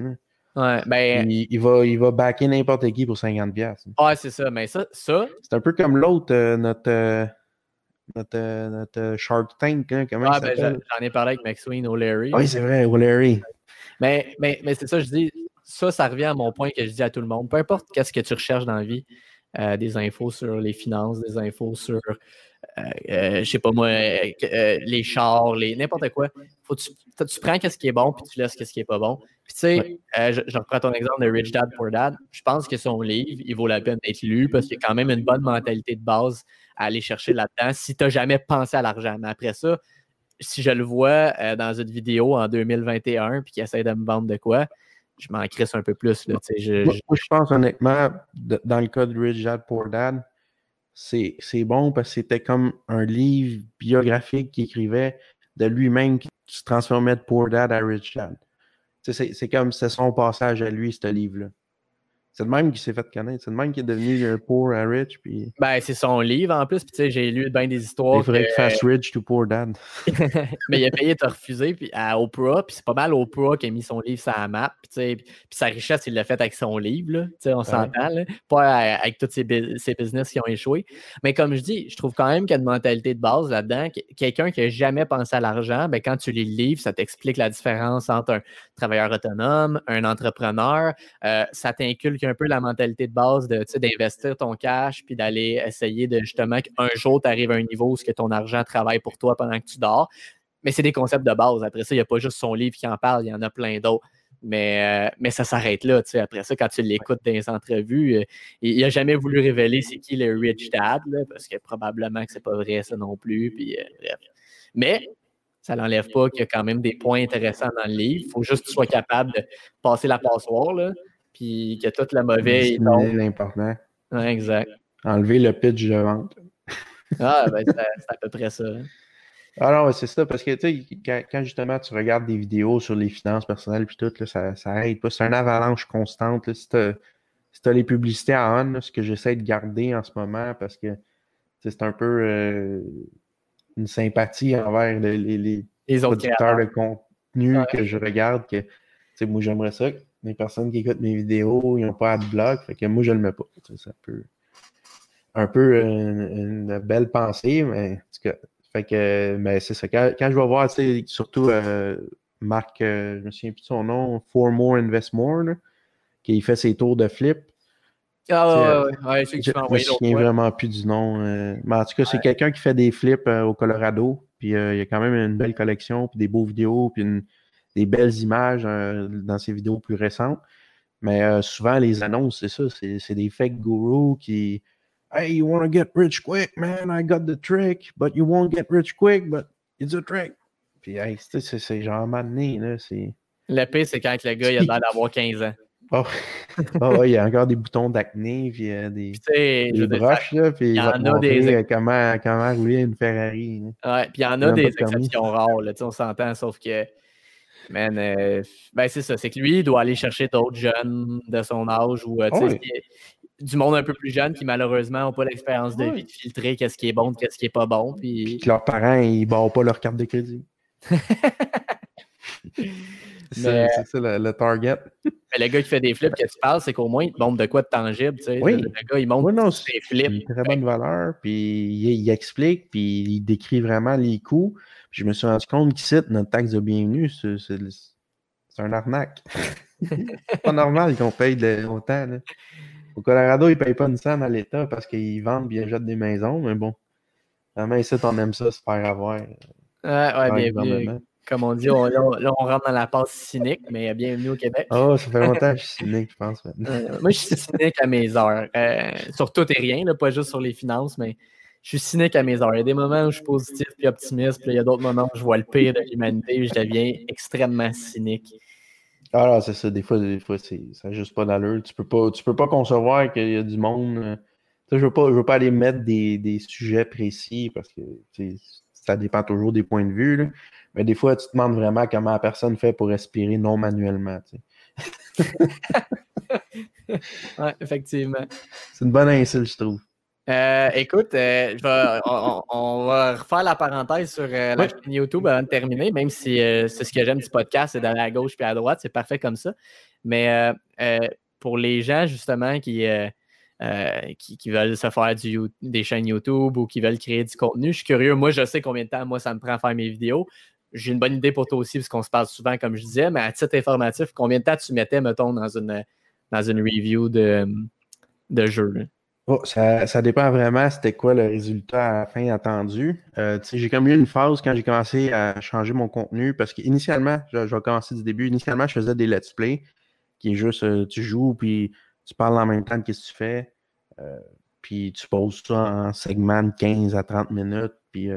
S1: Ouais, ben,
S2: il, va, il va backer n'importe qui pour 50$.
S1: Ouais, c'est ça. Mais ça, ça...
S2: C'est un peu comme l'autre, euh, notre, euh, notre, euh, notre, Shark Tank. Hein, comment ah, ben,
S1: j'en ai parlé avec Maxwell O'Leary.
S2: Oui, c'est vrai, O'Leary.
S1: Mais, mais, mais c'est ça, je dis, ça, ça revient à mon point que je dis à tout le monde. Peu importe qu'est-ce que tu recherches dans la vie, des infos sur les finances, des infos sur euh, euh, je sais pas moi, euh, les chars, les n'importe quoi. Faut tu, tu prends ce qui est bon, puis tu laisses ce qui est pas bon. Puis tu sais, je, reprends ton exemple de Rich Dad Poor Dad. Je pense que son livre, il vaut la peine d'être lu parce qu'il y a quand même une bonne mentalité de base à aller chercher là-dedans si tu n'as jamais pensé à l'argent. Mais après ça, si je le vois dans une vidéo en 2021 puis qu'il essaie de me vendre de quoi, je m'en crisse un peu plus. Là,
S2: je, moi, je pense honnêtement, dans le cas de Rich Dad Poor Dad, c'est bon parce que c'était comme un livre biographique qu'il écrivait de lui-même qui se transformait de Poor Dad à Rich Dad. C'est comme c'est son passage à lui, ce livre-là. C'est le même qui s'est fait connaître. C'est le même qui est devenu un poor à rich. Puis...
S1: Ben, c'est son livre en plus. Puis, tu sais, j'ai lu bien des histoires.
S2: Il faudrait que... fasse rich to poor dad.
S1: mais il a payé, t'as refusé puis, à Oprah. Puis, c'est pas mal Oprah qui a mis son livre sur la map. Puis, tu sais, puis sa richesse, il l'a fait avec son livre. Là. Tu sais, on s'entend. Là. Pas avec tous ses, ses, business qui ont échoué. Mais comme je dis, je trouve quand même qu'il y a une mentalité de base là-dedans. Quelqu'un qui n'a jamais pensé à l'argent, ben, quand tu lis le livre, ça t'explique la différence entre un travailleur autonome, un entrepreneur. Euh, ça t'inculque un peu la mentalité de base de, d'investir ton cash puis d'aller essayer de justement qu'un jour, tu arrives à un niveau où que ton argent travaille pour toi pendant que tu dors. Mais c'est des concepts de base. Après ça, il n'y a pas juste son livre qui en parle, il y en a plein d'autres. Mais, euh, mais ça s'arrête là. Après ça, quand tu l'écoutes dans les entrevues, euh, il n'a jamais voulu révéler c'est qui le rich dad, parce que probablement que c'est pas vrai ça non plus. Puis, euh, Mais ça n'enlève pas qu'il y a quand même des points intéressants dans le livre. Il faut juste que tu sois capable de passer la passoire. Là puis que toute la mauvaise.
S2: C'est l'important.
S1: Ouais, exact.
S2: Enlever le pitch de vente.
S1: ah, ben, c'est à peu près ça. Hein.
S2: Alors, c'est ça, parce que tu sais, quand, justement tu regardes des vidéos sur les finances personnelles puis tout, là, ça, ça aide pas. C'est une avalanche constante. Là, si tu as, les publicités à on, ce que j'essaie de garder en ce moment, parce que c'est un peu euh, une sympathie envers les, les, les, producteurs de contenu que je regarde, que moi j'aimerais ça les personnes qui écoutent mes vidéos, ils n'ont pas blog, fait que moi, je ne le mets pas. C'est un peu, un peu une, belle pensée, mais en tout cas, fait que, mais c'est ça. Quand, je vais voir, surtout euh, Marc, euh, je me souviens plus de son nom, For More Invest More, qui fait ses tours de flip.
S1: Ah ouais, ouais,
S2: je, je me souviens vraiment plus du nom. Euh, mais en tout cas, c'est quelqu'un qui fait des flips au Colorado. Puis il y a quand même une belle collection, puis des beaux vidéos, puis une, des belles images euh, dans ses vidéos plus récentes. Mais euh, souvent, les annonces, c'est ça, c'est des fake gurus qui Hey, you want to get rich quick, man? I got the trick, but you won't get rich quick, but it's a trick. Puis, hey, c'est genre mané, là.
S1: Le pire, c'est quand le gars, il a l'air d'avoir 15 ans.
S2: Oh. oh, il y a encore des boutons d'acné, puis euh, des, des broches, là, puis il y en a des... Euh, comment, comment rouler une Ferrari.
S1: Ouais, puis il y en a des exceptions rares, là, on s'entend, sauf que, man, euh, ben c'est ça, c'est que lui, il doit aller chercher d'autres jeunes de son âge ou, sais, du monde un peu plus jeune qui malheureusement n'ont pas l'expérience de vie de filtrer qu'est-ce qui est bon, qu'est-ce qui est pas bon. Puis...
S2: que leurs parents, ils barrent pas leur carte de crédit. c'est ça le, target.
S1: Mais le gars qui fait des flips que tu parles, c'est qu'au moins, il te montre de quoi de tangible. Tu sais.
S2: Oui.
S1: Le, gars, il montre
S2: des flips. Une très bonne valeur, puis il, explique, puis il décrit vraiment les coûts. Puis je me suis rendu compte qu'il cite notre taxe de bienvenue, c'est un arnaque. c'est pas normal qu'on paye de, autant. Là. Au Colorado, ils ne payent pas une scène à l'État parce qu'ils vendent et ils achètent des maisons, mais bon. Vraiment, ici, on aime ça, se faire avoir.
S1: Ouais, ouais, bienvenue. Comme on dit, on, là, on rentre dans la passe cynique, mais bienvenue au Québec.
S2: Oh, ça fait longtemps que je suis cynique, je pense.
S1: Euh, moi, je suis cynique à mes heures. Euh, sur tout et rien, là, pas juste sur les finances, mais je suis cynique à mes heures. Il y a des moments où je suis positif et optimiste, puis il y a d'autres moments où je vois le pire de l'humanité et je deviens extrêmement cynique.
S2: Ah, c'est ça. Des fois, des fois ça n'a juste pas d'allure. Tu peux pas, tu peux pas concevoir qu'il y a du monde. Euh, je ne veux, pas, veux pas aller mettre des, sujets précis parce que ça dépend toujours des points de vue. Mais des fois, tu te demandes vraiment comment la personne fait pour respirer non manuellement.
S1: oui, effectivement.
S2: C'est une bonne insulte, je trouve.
S1: Euh, écoute, euh, on, va refaire la parenthèse sur euh, la chaîne YouTube avant de terminer, même si c'est ce que j'aime du podcast, c'est d'aller à gauche puis à droite, c'est parfait comme ça. Mais pour les gens, justement, qui, qui, veulent se faire du, des chaînes YouTube ou qui veulent créer du contenu, je suis curieux. Moi, je sais combien de temps, moi, ça me prend à faire mes vidéos. J'ai une bonne idée pour toi aussi, parce qu'on se parle souvent, comme je disais, mais à titre informatif, combien de temps tu mettais, mettons, dans une, dans une review de, de jeu?
S2: Oh, ça, dépend vraiment c'était quoi le résultat à la fin attendu. Euh, j'ai comme eu une phase quand j'ai commencé à changer mon contenu parce qu'initialement, je, vais commencer du début, initialement, je faisais des let's play qui est juste euh, tu joues puis tu parles en même temps de ce que tu fais. Euh, puis tu poses ça en segment de 15 à 30 minutes. Puis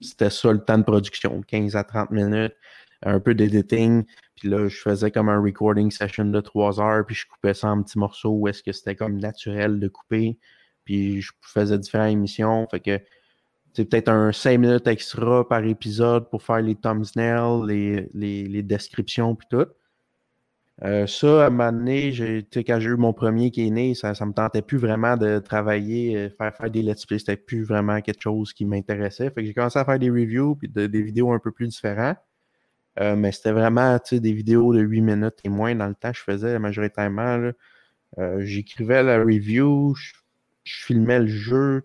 S2: c'était ça le temps de production, 15 à 30 minutes, un peu d'editing. Puis là, je faisais comme un recording session de 3 heures, puis je coupais ça en petits morceaux où est-ce que c'était comme naturel de couper. Puis je faisais différentes émissions. Fait que c'est peut-être un 5 minutes extra par épisode pour faire les thumbnails, les, les, descriptions, puis tout. Euh, ça, à un moment donné, quand j'ai eu mon premier qui est né, ça ne me tentait plus vraiment de travailler, euh, faire, faire des let's play. C'était plus vraiment quelque chose qui m'intéressait. Fait que j'ai commencé à faire des reviews puis des vidéos un peu plus différentes. Euh, mais c'était vraiment des vidéos de 8 minutes et moins dans le temps que je faisais majoritairement. J'écrivais la review, je, filmais le jeu,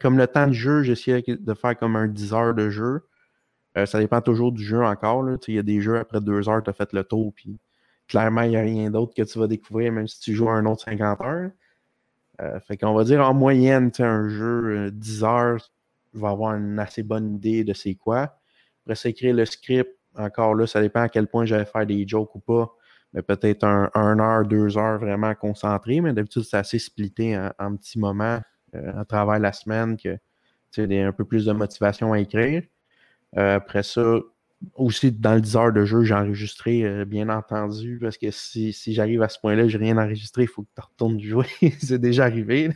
S2: comme le temps de jeu, j'essayais de faire comme un 10 heures de jeu. ça dépend toujours du jeu encore. Il y a des jeux après 2 heures, tu as fait le tour, puis clairement, il n'y a rien d'autre que tu vas découvrir, même si tu joues un autre 50 heures. Euh, fait qu'on va dire en moyenne, un jeu 10 euh, heures va avoir une assez bonne idée de c'est quoi. Après ça, écrire le script, encore là, ça dépend à quel point j'allais faire des jokes ou pas. Mais peut-être un, heure, deux heures vraiment concentré, mais d'habitude, c'est assez splitté en, petits moments euh, à travers la semaine que tu sais, un peu plus de motivation à écrire. après ça, aussi, dans le 10 heures de jeu, j'ai enregistré, euh, bien entendu, parce que si, j'arrive à ce point-là, j'ai rien enregistré, il faut que tu retournes jouer. c'est déjà arrivé.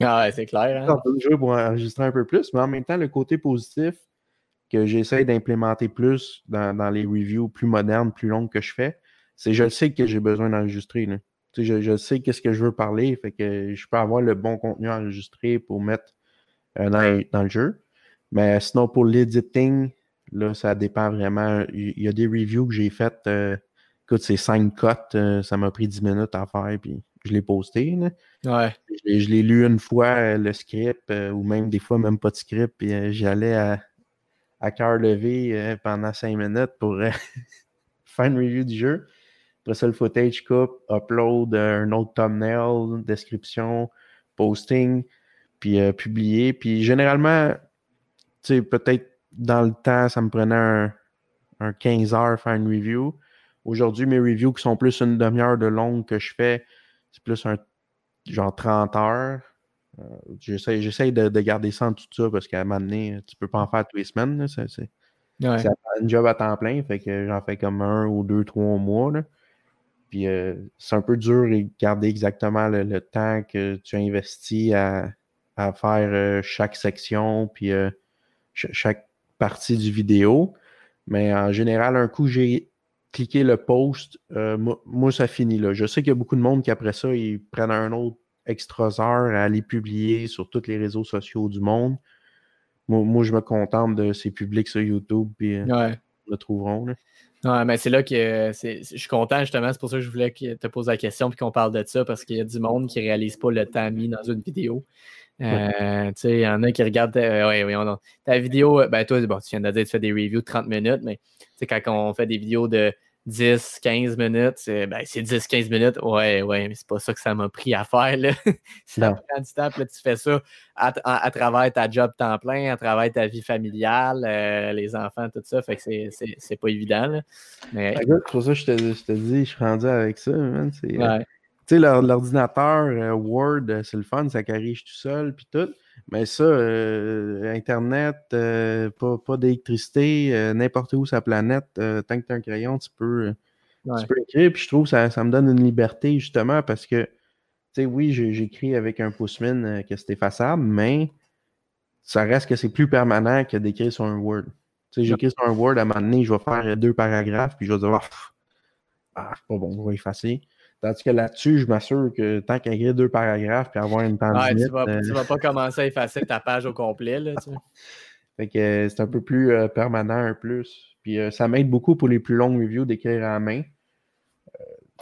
S1: ah ouais, c'est clair.
S2: Hein? Tu jouer pour enregistrer un peu plus, mais en même temps, le côté positif que j'essaie d'implémenter plus dans, les reviews plus modernes, plus longues que je fais, c'est je sais que j'ai besoin d'enregistrer. Je, je, sais qu'est-ce que je veux parler, fait que je peux avoir le bon contenu enregistré pour mettre euh, dans, dans, le jeu. Mais sinon, pour l'editing, Là, ça dépend vraiment. Il y a des reviews que j'ai faites. Euh, écoute, c'est 5 cotes. Euh, ça m'a pris 10 minutes à faire. Puis je l'ai posté.
S1: Ouais.
S2: Je, l'ai lu une fois, le script, ou même des fois, même pas de script. Puis j'allais à, à cœur levé pendant 5 minutes pour faire une review du jeu. Après ça, le footage coupe, upload un autre thumbnail, description, posting, puis publier. Puis généralement, tu sais, peut-être dans le temps, ça me prenait un, 15 heures faire une review. Aujourd'hui, mes reviews qui sont plus une demi-heure de longue que je fais, c'est plus un genre 30 heures. Euh, j'essaie de, de, garder ça en tout ça parce qu'à un moment donné, tu peux pas en faire tous les semaines. C'est un job à temps plein, fait que j'en fais comme un ou deux, trois mois. Puis euh, c'est un peu dur de garder exactement le, temps que tu as investi à, faire euh, chaque section, puis chaque partie du vidéo. Mais en général, un coup, j'ai cliqué le post, moi, ça finit là. Je sais qu'il y a beaucoup de monde qui, après ça, ils prennent un autre extra heures à les publier sur tous les réseaux sociaux du monde. Moi, je me contente de ces publics sur YouTube, puis euh, le trouveront.
S1: Ouais, mais c'est là que je suis content justement, c'est pour ça que je voulais te poser la question puis qu'on parle de ça, parce qu'il y a du monde qui ne réalise pas le temps mis dans une vidéo. Euh, il y en a qui regardent ta, ouais, ta vidéo, ben toi, bon, tu viens de dire que tu fais des reviews de 30 minutes, mais quand on fait des vidéos de 10, 15 minutes, c'est ben, 10, 15 minutes. Ouais, ouais, mais c'est pas ça que ça m'a pris à faire. Là. ça prend du temps, tu fais ça à, travers ta job temps plein, à travers ta vie familiale, euh, les enfants, tout ça. Fait que c'est pas évident. Là.
S2: Mais... Ben, c'est pour ça que je te, je te dis, je suis rendu avec ça, man. Euh, tu sais, l'ordinateur euh, Word, c'est le fun, ça corrige tout seul, puis tout. Mais ça, euh, Internet, euh, pas, d'électricité, euh, n'importe où sa planète, tant que tu as un crayon, tu peux, écrire. Puis je trouve que ça, ça, me donne une liberté justement parce que, tu sais, oui, j'écris avec un pouce-mine que c'est effaçable, mais ça reste que c'est plus permanent que d'écrire sur un Word. Tu sais, j'écris sur un Word, à un moment donné, je vais faire deux paragraphes, puis je vais dire, ah, ah c'est pas bon, on va effacer. Tandis que là-dessus, je m'assure que tant qu'à écrire deux paragraphes puis avoir une
S1: ouais, tu, vas, euh, vas pas commencer à effacer ta page au complet. Là,
S2: fait que euh, c'est un peu plus euh, permanent, un plus. Puis ça m'aide beaucoup pour les plus longues reviews d'écrire à main.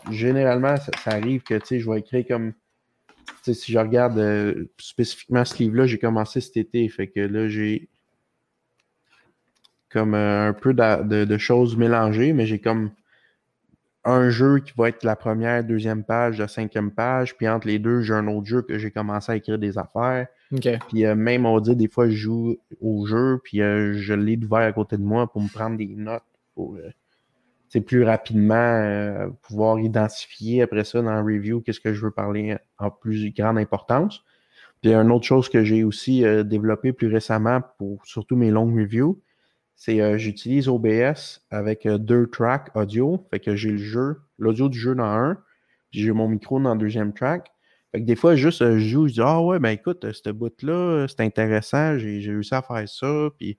S2: généralement, ça, arrive que je vais écrire comme. Si je regarde spécifiquement ce livre-là, j'ai commencé cet été. Fait que là, j'ai comme un peu de, choses mélangées, mais j'ai comme un jeu qui va être la première, deuxième page, la cinquième page, puis entre les deux, j'ai un autre jeu que j'ai commencé à écrire des affaires. Puis euh, même, on dit, des fois, je joue au jeu, puis euh, je l'ai ouvert à côté de moi pour me prendre des notes, pour euh, plus rapidement pouvoir identifier après ça dans la review qu'est-ce que je veux parler en plus grande importance. Puis une autre chose que j'ai aussi développé plus récemment pour surtout mes longues reviews, c'est euh, j'utilise OBS avec euh, deux tracks audio. Fait que j'ai le jeu, l'audio du jeu dans un, j'ai mon micro dans le deuxième track. Fait que des fois, juste euh, je joue, je dis Ah ouais, ben écoute, ce bout-là, c'est intéressant, j'ai réussi à faire ça. Puis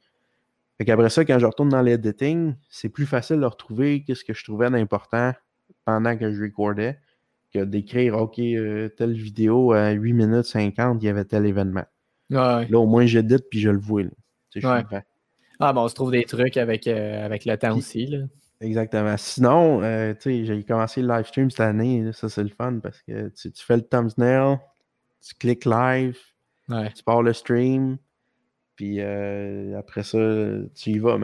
S2: fait qu'après ça, quand je retourne dans l'editing, c'est plus facile de retrouver ce que je trouvais d'important pendant que je recordais que d'écrire OK, telle vidéo à 8 minutes 50, il y avait tel événement. Là, au moins j'édite puis je le vois.
S1: Là. Ah, bon, on se trouve des trucs avec, euh, avec le temps aussi. Là.
S2: Exactement. Sinon, euh, tu sais, j'ai commencé le live stream cette année. Ça, c'est le fun parce que tu, fais le thumbnail, tu cliques live, tu pars le stream, puis euh, après ça, tu y vas,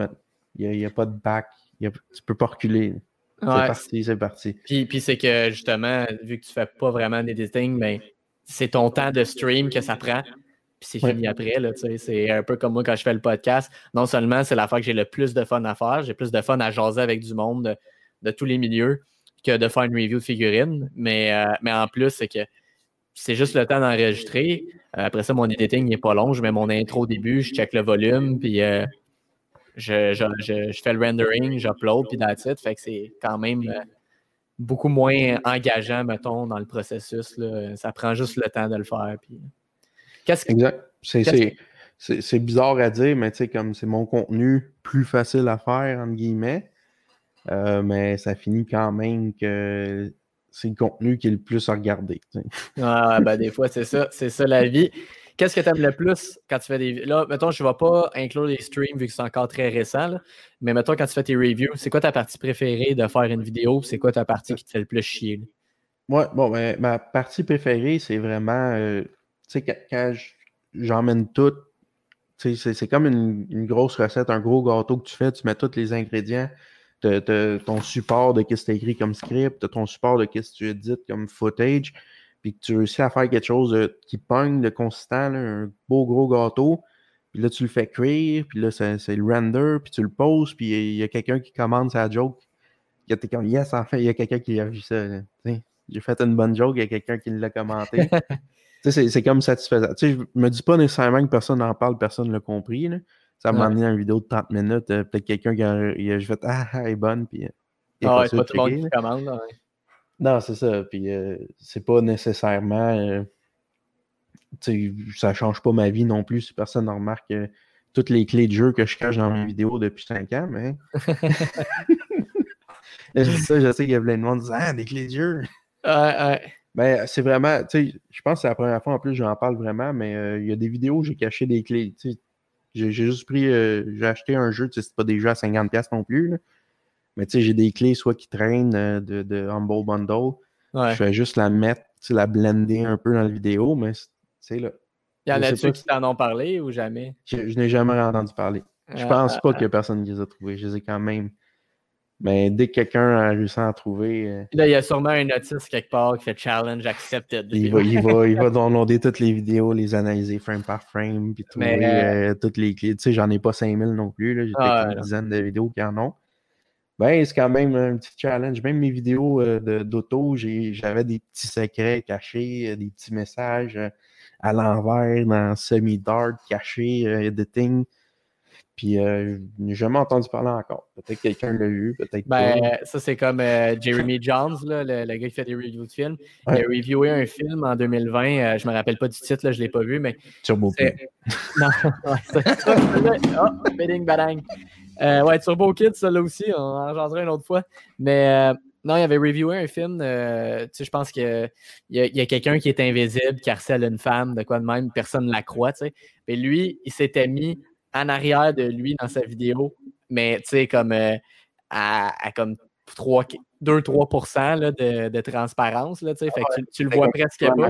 S2: Il n'y a, pas de back. tu peux pas reculer. C'est parti, c'est parti.
S1: Puis, puis c'est que justement, vu que tu fais pas vraiment d'editing, mais ben, c'est ton temps de stream que ça prend puis c'est fini après. c'est un peu comme moi quand je fais le podcast. Non seulement c'est la fois que j'ai le plus de fun à faire, j'ai plus de fun à jaser avec du monde de, tous les milieux que de faire une review de figurines. Mais, euh, mais en plus, c'est que c'est juste le temps d'enregistrer. Euh, après ça, mon editing n'est pas long. Je mets mon intro au début, je check le volume, puis euh, je, fais le rendering, j'upload, puis that's it. Fait que c'est quand même beaucoup moins engageant, mettons, dans le processus. Ça prend juste le temps de le faire. Puis...
S2: Exact. C'est bizarre à dire, mais tu sais, comme c'est mon contenu plus facile à faire, entre guillemets, euh, mais ça finit quand même que c'est le contenu qui est le plus à regarder.
S1: Ah, ben des fois, c'est ça, c'est ça la vie. Qu'est-ce que tu aimes le plus quand tu fais des. Là, mettons, je ne vais pas inclure les streams vu que c'est encore très récent, mais mettons, quand tu fais tes reviews, c'est quoi ta partie préférée de faire une vidéo? C'est quoi ta partie qui te fait le plus chier?
S2: Moi, bon, ben, ma partie préférée, c'est vraiment. Euh, sais, quand j'emmène tout, c'est comme une, grosse recette, un gros gâteau que tu fais, tu mets tous les ingrédients, ton support de qu'est-ce que tu écrit comme script, ton support de qu'est-ce que tu édites comme footage, puis que tu réussis à faire quelque chose qui pogne de consistant, un beau gros gâteau, puis là tu le fais cuire, puis là c'est le render, puis tu le poses, puis il y a, quelqu'un qui commande sa joke que t'es comme yes, enfin, il y a quelqu'un qui a vu ça. J'ai fait une bonne joke, il y a quelqu'un qui l'a commenté. c'est comme satisfaisant. Tu sais, je me dis pas nécessairement que personne n'en parle, personne ne l'a compris. Là. Ça m'a amené une vidéo de 30 minutes. Euh, peut-être quelqu'un qui a, a fait Ah, ah, elle est bonne. Puis,
S1: ah, c'est pas tout le monde qui commande.
S2: Non, c'est ça. Puis euh, c'est pas nécessairement. Euh, ça change pas ma vie non plus si personne ne remarque toutes les clés de jeu que je cache dans mes vidéos depuis 5 ans, mais. je ça, je sais qu'il y a plein de monde qui disent Ah, des clés de jeu.
S1: Ouais, ouais.
S2: Ben, c'est vraiment, tu sais, je pense que c'est la première fois en plus j'en parle vraiment, mais euh, il y a des vidéos où j'ai caché des clés. Tu sais, j'ai juste pris, euh, j'ai acheté un jeu, tu sais, c'est pas des jeux à 50$ non plus, là. mais tu sais, j'ai des clés soit qui traînent euh, de, de Humble Bundle. Je fais juste la mettre, tu sais, la blender un peu dans la vidéo, mais c'est là.
S1: Il y en a-tu qui t'en ont parlé ou jamais?
S2: Je, n'ai jamais entendu parler. Je pense pas qu'il y a personne qui les a trouvés. Je les ai quand même. Mais dès que quelqu'un a réussi à en trouver. Euh,
S1: là, il y a sûrement un notice quelque part qui fait challenge accepted.
S2: Il va, il, va, il va downloader toutes les vidéos, les analyser frame par frame, puis trouver euh, toutes les clés. Tu sais, j'en ai pas 5000 non plus. J'ai ah, une dizaine de vidéos qui en ont. Ben, c'est quand même un petit challenge. Même mes vidéos euh, d'auto, j'avais des petits secrets cachés, des petits messages à l'envers, dans semi-dark, caché, editing. Puis euh, je n'ai jamais entendu parler encore. Peut-être que quelqu'un l'a eu, peut-être
S1: ben, pas. Ça, c'est comme euh, Jeremy Jones, là, le, gars qui fait des reviews de films. Il a reviewé un film en 2020. Euh, je ne me rappelle pas du titre, là, je ne l'ai pas vu, mais.
S2: Turbo Kid.
S1: non, ouais, ça. oh, bidding badang. ouais, Turbo Kid, ça là aussi, on en rejoindra une autre fois. Mais non, il avait reviewé un film. tu sais, je pense qu'il y a, a quelqu'un qui est invisible, qui harcèle une femme, de quoi de même, personne ne la croit, tu sais. Mais lui, il s'était mis en arrière de lui dans sa vidéo, mais tu sais, comme euh, à, comme 2-3% de, de, transparence. Là, fait que tu, le vois presque pas.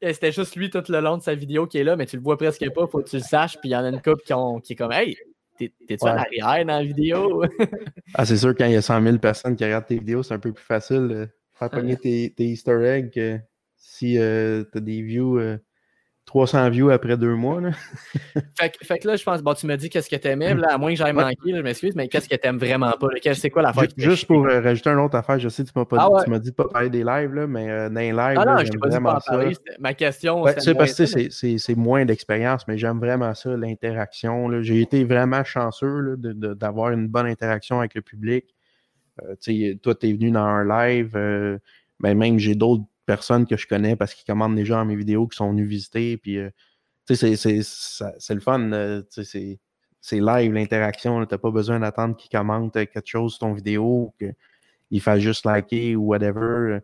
S1: c'était juste lui tout le long de sa vidéo qui est là, mais tu le vois presque pas, faut que tu le saches. Puis il y en a une couple qui, ont, qui est comme Hey, t'es-tu en arrière dans la vidéo?
S2: ah, c'est sûr, quand il y a 100 000 personnes qui regardent tes vidéos, c'est un peu plus facile de faire pogner tes, tes, Easter eggs que si euh, tu as des views. Euh, 300 views après deux mois. Là.
S1: fait, que là, je pense, bon, tu me dis qu'est-ce que tu aimais, là, à moins que j'aille manqué, je m'excuse, mais qu'est-ce que tu aimes vraiment pas? C'est quoi l'affaire?
S2: Juste pour euh, rajouter une autre affaire, je sais que tu m'as pas ah dit, dit de pas parler des lives, là, mais euh, dans les lives, ah
S1: non, je t'ai pas dit pas parler. Ma question,
S2: c'est parce que c'est moins d'expérience, mais j'aime vraiment ça, l'interaction. J'ai été vraiment chanceux d'avoir une bonne interaction avec le public. Euh, toi, tu es venu dans un live, mais même j'ai d'autres personnes que je connais parce qu'ils commandent déjà mes vidéos qui sont venus visiter. Puis, euh, c'est le fun. Euh, c'est live l'interaction. Tu n'as pas besoin d'attendre qu'ils commentent quelque chose sur ton vidéo, qu'ils fassent juste liker ou whatever.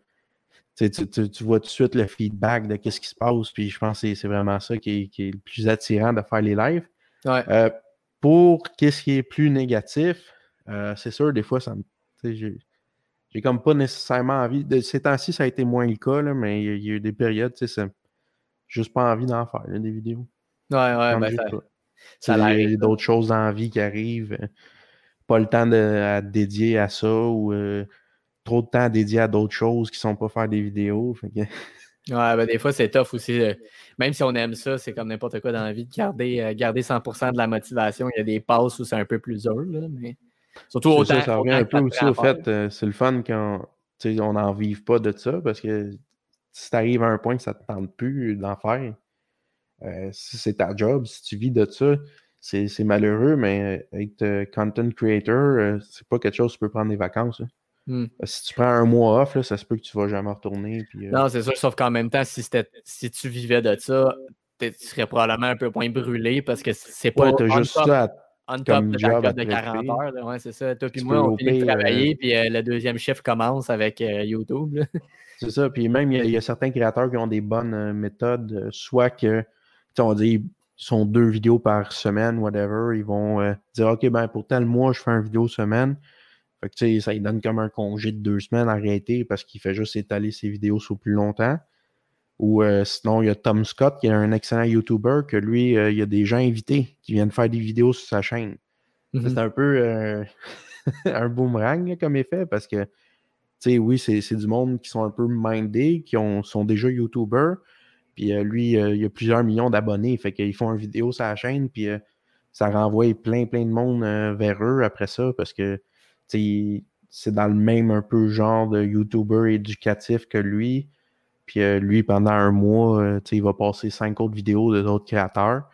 S2: Tu, tu, vois tout de suite le feedback de ce qui se passe. Puis je pense que c'est vraiment ça qui est, le plus attirant de faire les lives.
S1: Euh,
S2: pour qu'est-ce qui est plus négatif, c'est sûr, des fois, ça me j'ai comme pas nécessairement envie. De, ces temps-ci, ça a été moins le cas, là, mais il y, a eu des périodes, tu sais, juste pas envie d'en faire, des vidéos.
S1: Ouais, ouais, ben
S2: ça, ça Il y a d'autres choses la vie qui arrivent. Euh, pas le temps de, à dédier à ça ou euh, trop de temps à dédier à d'autres choses qui sont pas faire des vidéos.
S1: Ouais, ben des fois, c'est tough aussi. Euh, même si on aime ça, c'est comme n'importe quoi dans la vie de garder, garder 100% de la motivation. Il y a des passes où c'est un peu plus dur, là, mais. Surtout autant.
S2: Ça, ça revient un peu aussi au fait, euh, c'est le fun quand on n'en vive pas de ça parce que si tu arrives à un point que ça ne te tente plus d'en faire, euh, si c'est ta job, si tu vis de ça, c'est malheureux, mais être euh, content creator, c'est pas quelque chose que tu peux prendre des vacances. Hein. Hmm. Si tu prends un mois off, ça se peut que tu vas jamais retourner.
S1: non, c'est sûr, sauf qu'en même temps, si, si tu vivais de ça, tu serais probablement un peu moins brûlé parce que c'est pas.
S2: Ouais, juste ça
S1: on top de ta de 40 heures. Ouais, c'est ça. Toi puis moi, on finit de travailler, euh, puis euh, le deuxième chiffre commence avec euh, YouTube.
S2: c'est ça. Puis même, il y, a certains créateurs qui ont des bonnes méthodes, soit que, on dit, ils sont deux vidéos par semaine, whatever. Ils vont dire, OK, ben pour tel mois, je fais une vidéo semaine. Fait que, tu sais, ça lui donne comme un congé de deux semaines arrêté parce qu'il fait juste étaler ses vidéos sur plus longtemps. Ou euh, sinon, il y a Tom Scott, qui est un excellent YouTuber, que lui, euh, il y a des gens invités qui viennent faire des vidéos sur sa chaîne. Mm-hmm. C'est un peu euh, un boomerang comme effet parce que, tu sais, oui, c'est du monde qui sont un peu mindés, qui ont, sont déjà YouTubers. Puis lui, il y a plusieurs millions d'abonnés. Fait qu'ils font une vidéo sur sa chaîne, puis ça renvoie plein, plein de monde vers eux après ça parce que c'est dans le même un peu genre de YouTuber éducatif que lui. Puis euh, lui, pendant un mois, euh, il va passer cinq autres vidéos de d'autres créateurs.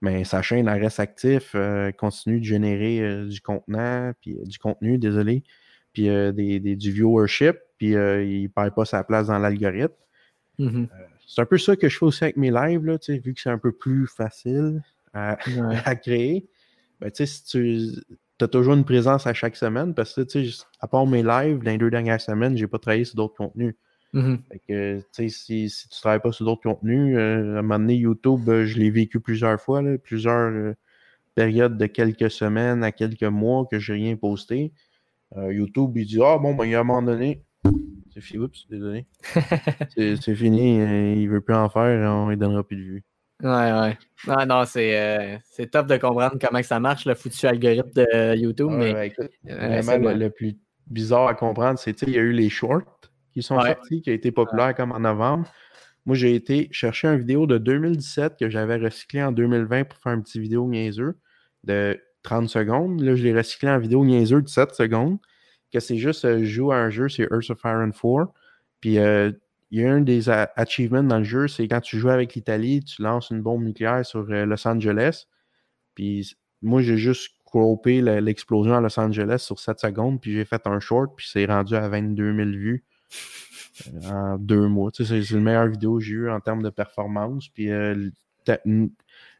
S2: Mais sa chaîne elle reste active, continue de générer du contenu, puis du contenu, désolé, puis des, du viewership, puis il ne perd pas sa place dans l'algorithme.
S1: Mm-hmm.
S2: c'est un peu ça que je fais aussi avec mes lives, là, vu que c'est un peu plus facile à, créer. Ben, si tu as toujours une présence à chaque semaine, parce que à part mes lives, dans les deux dernières semaines, j'ai pas travaillé sur d'autres contenus.
S1: Mm-hmm.
S2: si, si tu travailles pas sur d'autres contenus, euh, à un moment donné, YouTube, euh, je l'ai vécu plusieurs fois, plusieurs euh, périodes de quelques semaines à quelques mois que j'ai rien posté. YouTube, il dit Ah bon, ben, il y a un moment donné, c'est fini, oups, désolé. c'est fini, il veut plus en faire, on ne donnera plus de vues.
S1: Ouais, ouais. Ah non, c'est top de comprendre comment ça marche, le foutu algorithme de YouTube. mais
S2: vraiment, le, plus bizarre à comprendre, c'est qu'il y a eu les shorts qui sont sortis, qui a été populaire comme en novembre. Moi, j'ai été chercher une vidéo de 2017 que j'avais recyclé en 2020 pour faire une petite vidéo niaiseux de 30 secondes. Là, je l'ai recyclé en vidéo niaiseux de 7 secondes. Que c'est juste euh, jouer à un jeu, c'est Earth of Iron 4. Puis euh, il y a un des achievements dans le jeu, c'est quand tu joues avec l'Italie, tu lances une bombe nucléaire sur euh, Los Angeles. Puis moi, j'ai juste cropé l'explosion à Los Angeles sur 7 secondes, puis j'ai fait un short, puis c'est rendu à 22 000 vues en deux mois. c'est le meilleur vidéo que j'ai eu en termes de performance. Puis euh, le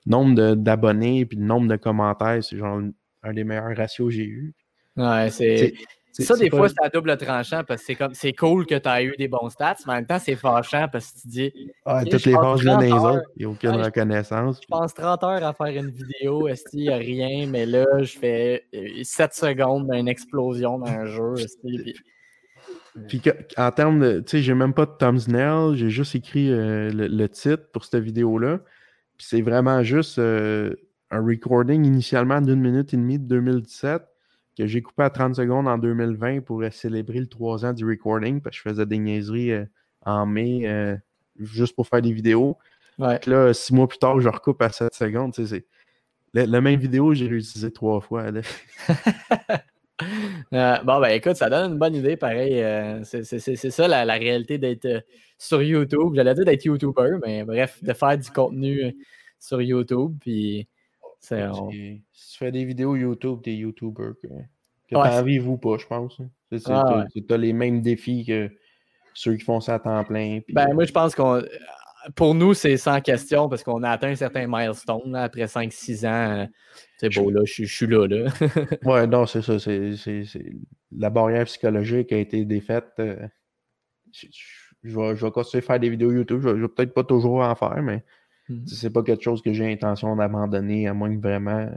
S2: nombre d'abonnés puis le nombre de commentaires, c'est genre un des meilleurs ratios que j'ai eu.
S1: Ouais, c'est. Ça, des fois, c'est à double tranchant parce que c'est comme c'est cool que tu as eu des bons stats, mais en même temps, c'est fâchant parce que tu dis.
S2: Ah, toutes les bases l'un les autres, il n'y a aucune reconnaissance.
S1: Je pense 30 heures à faire une vidéo, est-ce qu'il n'y a rien, mais là, je fais 7 euh, secondes d'une explosion dans un jeu.
S2: Puis en termes de. Tu sais, j'ai même pas de thumbnail, j'ai juste écrit euh, le, titre pour cette vidéo-là. Puis c'est vraiment juste euh, un recording initialement d'une minute et demie de 2017 que j'ai coupé à 30 secondes en 2020 pour euh, célébrer le 3 ans du recording parce que je faisais des niaiseries en mai juste pour faire des vidéos.
S1: Ouais.
S2: là, six mois plus tard, je recoupe à 7 secondes. C'est la, même vidéo, j'ai réutilisé trois fois.
S1: Euh, bon, ben écoute, ça donne une bonne idée, pareil. Euh, c'est ça la, réalité d'être euh, sur YouTube. J'allais dire d'être YouTuber, mais bref, de faire du contenu sur YouTube. Puis,
S2: Si tu fais des vidéos YouTube, t'es YouTuber. Que, que ouais, pas, je pense. Hein. Ah, tu as les mêmes défis que ceux qui font ça à temps plein.
S1: Ben, moi, je pense qu'on pour nous, c'est sans question parce qu'on a atteint un certain milestone après 5-6 ans. C'est beau, là, je, suis là. là.
S2: ouais, non, c'est ça. C'est, La barrière psychologique a été défaite. Euh, je, vais, continuer à faire des vidéos YouTube. Je vais, vais peut-être pas toujours en faire, mais mmh. c'est pas quelque chose que j'ai l'intention d'abandonner, à moins que vraiment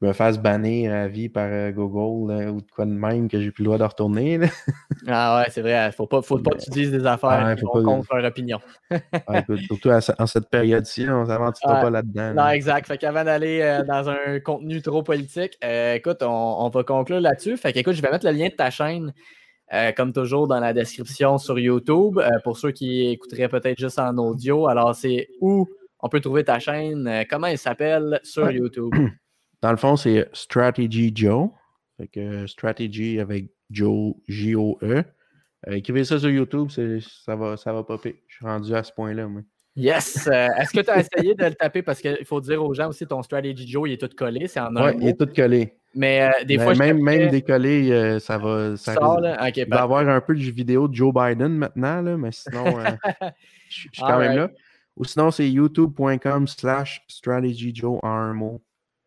S2: je me fasse bannir à vie par euh, Google ou de quoi de même que j'ai plus le droit de retourner.
S1: ah ouais, c'est vrai. Faut pas, faut pas que tu dises des affaires qui vont contre leur opinion.
S2: surtout en cette période-ci, on ne s'aventura pas là-dedans.
S1: Non, exact. Fait qu'avant d'aller euh, dans un contenu trop politique, euh, écoute, on, va conclure là-dessus. Fait qu'écoute, je vais mettre le lien de ta chaîne. comme toujours dans la description sur YouTube, pour ceux qui écouteraient peut-être juste en audio. Alors, c'est où on peut trouver ta chaîne, comment elle s'appelle sur YouTube?
S2: Dans le fond, c'est Strategy Joe. Fait que Strategy avec Joe, J-O-E. Euh, écrivez ça sur YouTube, ça va, ça va popper. Je suis rendu à ce point-là, moi.
S1: Yes! Euh, est-ce que tu as essayé de le taper? Parce qu'il faut dire aux gens aussi, ton Strategy Joe, il est tout collé. C'est en
S2: Oui, il est tout collé.
S1: Mais euh, des fois,
S2: même, même décollé, ça va. Ça,
S1: il
S2: va avoir un peu de vidéo de Joe Biden maintenant, là, mais sinon, je suis quand même là. Ou sinon, c'est youtube.com slash strategyjoe en un mot.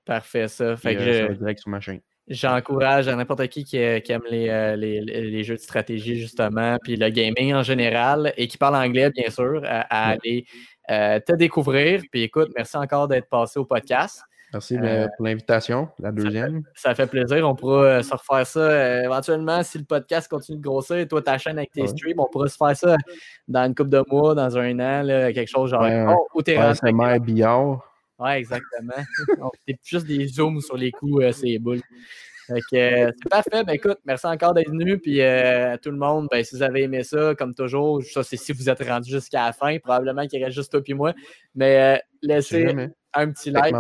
S1: Parfait, ça. Fait
S2: que direct sur ma chaîne.
S1: J'encourage à n'importe qui qui, euh, aime euh, les, les, jeux de stratégie, justement, puis le gaming en général, et qui parle anglais, bien sûr, à, aller euh, te découvrir. Puis écoute, merci encore d'être passé au podcast.
S2: Merci pour l'invitation, la deuxième.
S1: Ça fait, plaisir. On pourra se refaire ça éventuellement si le podcast continue de grossir. Toi, ta chaîne avec tes streams, on pourra se faire ça dans une couple de mois, dans un an, quelque chose genre. Ouais, oh, où t'es
S2: billard.
S1: Ouais, exactement. C'est juste des zooms sur les coups, euh, c'est boule. Euh, c'est parfait. Ben écoute, merci encore d'être venu. Puis euh, à tout le monde, ben, si vous avez aimé ça, comme toujours, ça c'est si vous êtes rendu jusqu'à la fin. Probablement qu'il reste juste toi puis moi. Mais laissez un petit like.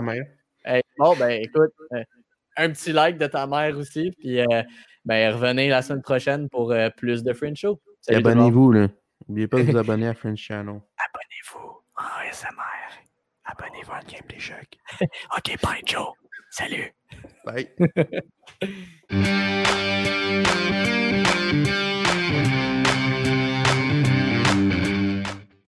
S2: Hey,
S1: bon, ben écoute, un petit like de ta mère aussi. Puis ben, revenez la semaine prochaine pour plus de French Show.
S2: Abonnez-vous, là. N'oubliez pas de vous abonner à French Channel.
S1: Abonnez-vous en SMR abonné vers le game des chocs. OK, bye, Joe. Salut.
S2: Bye.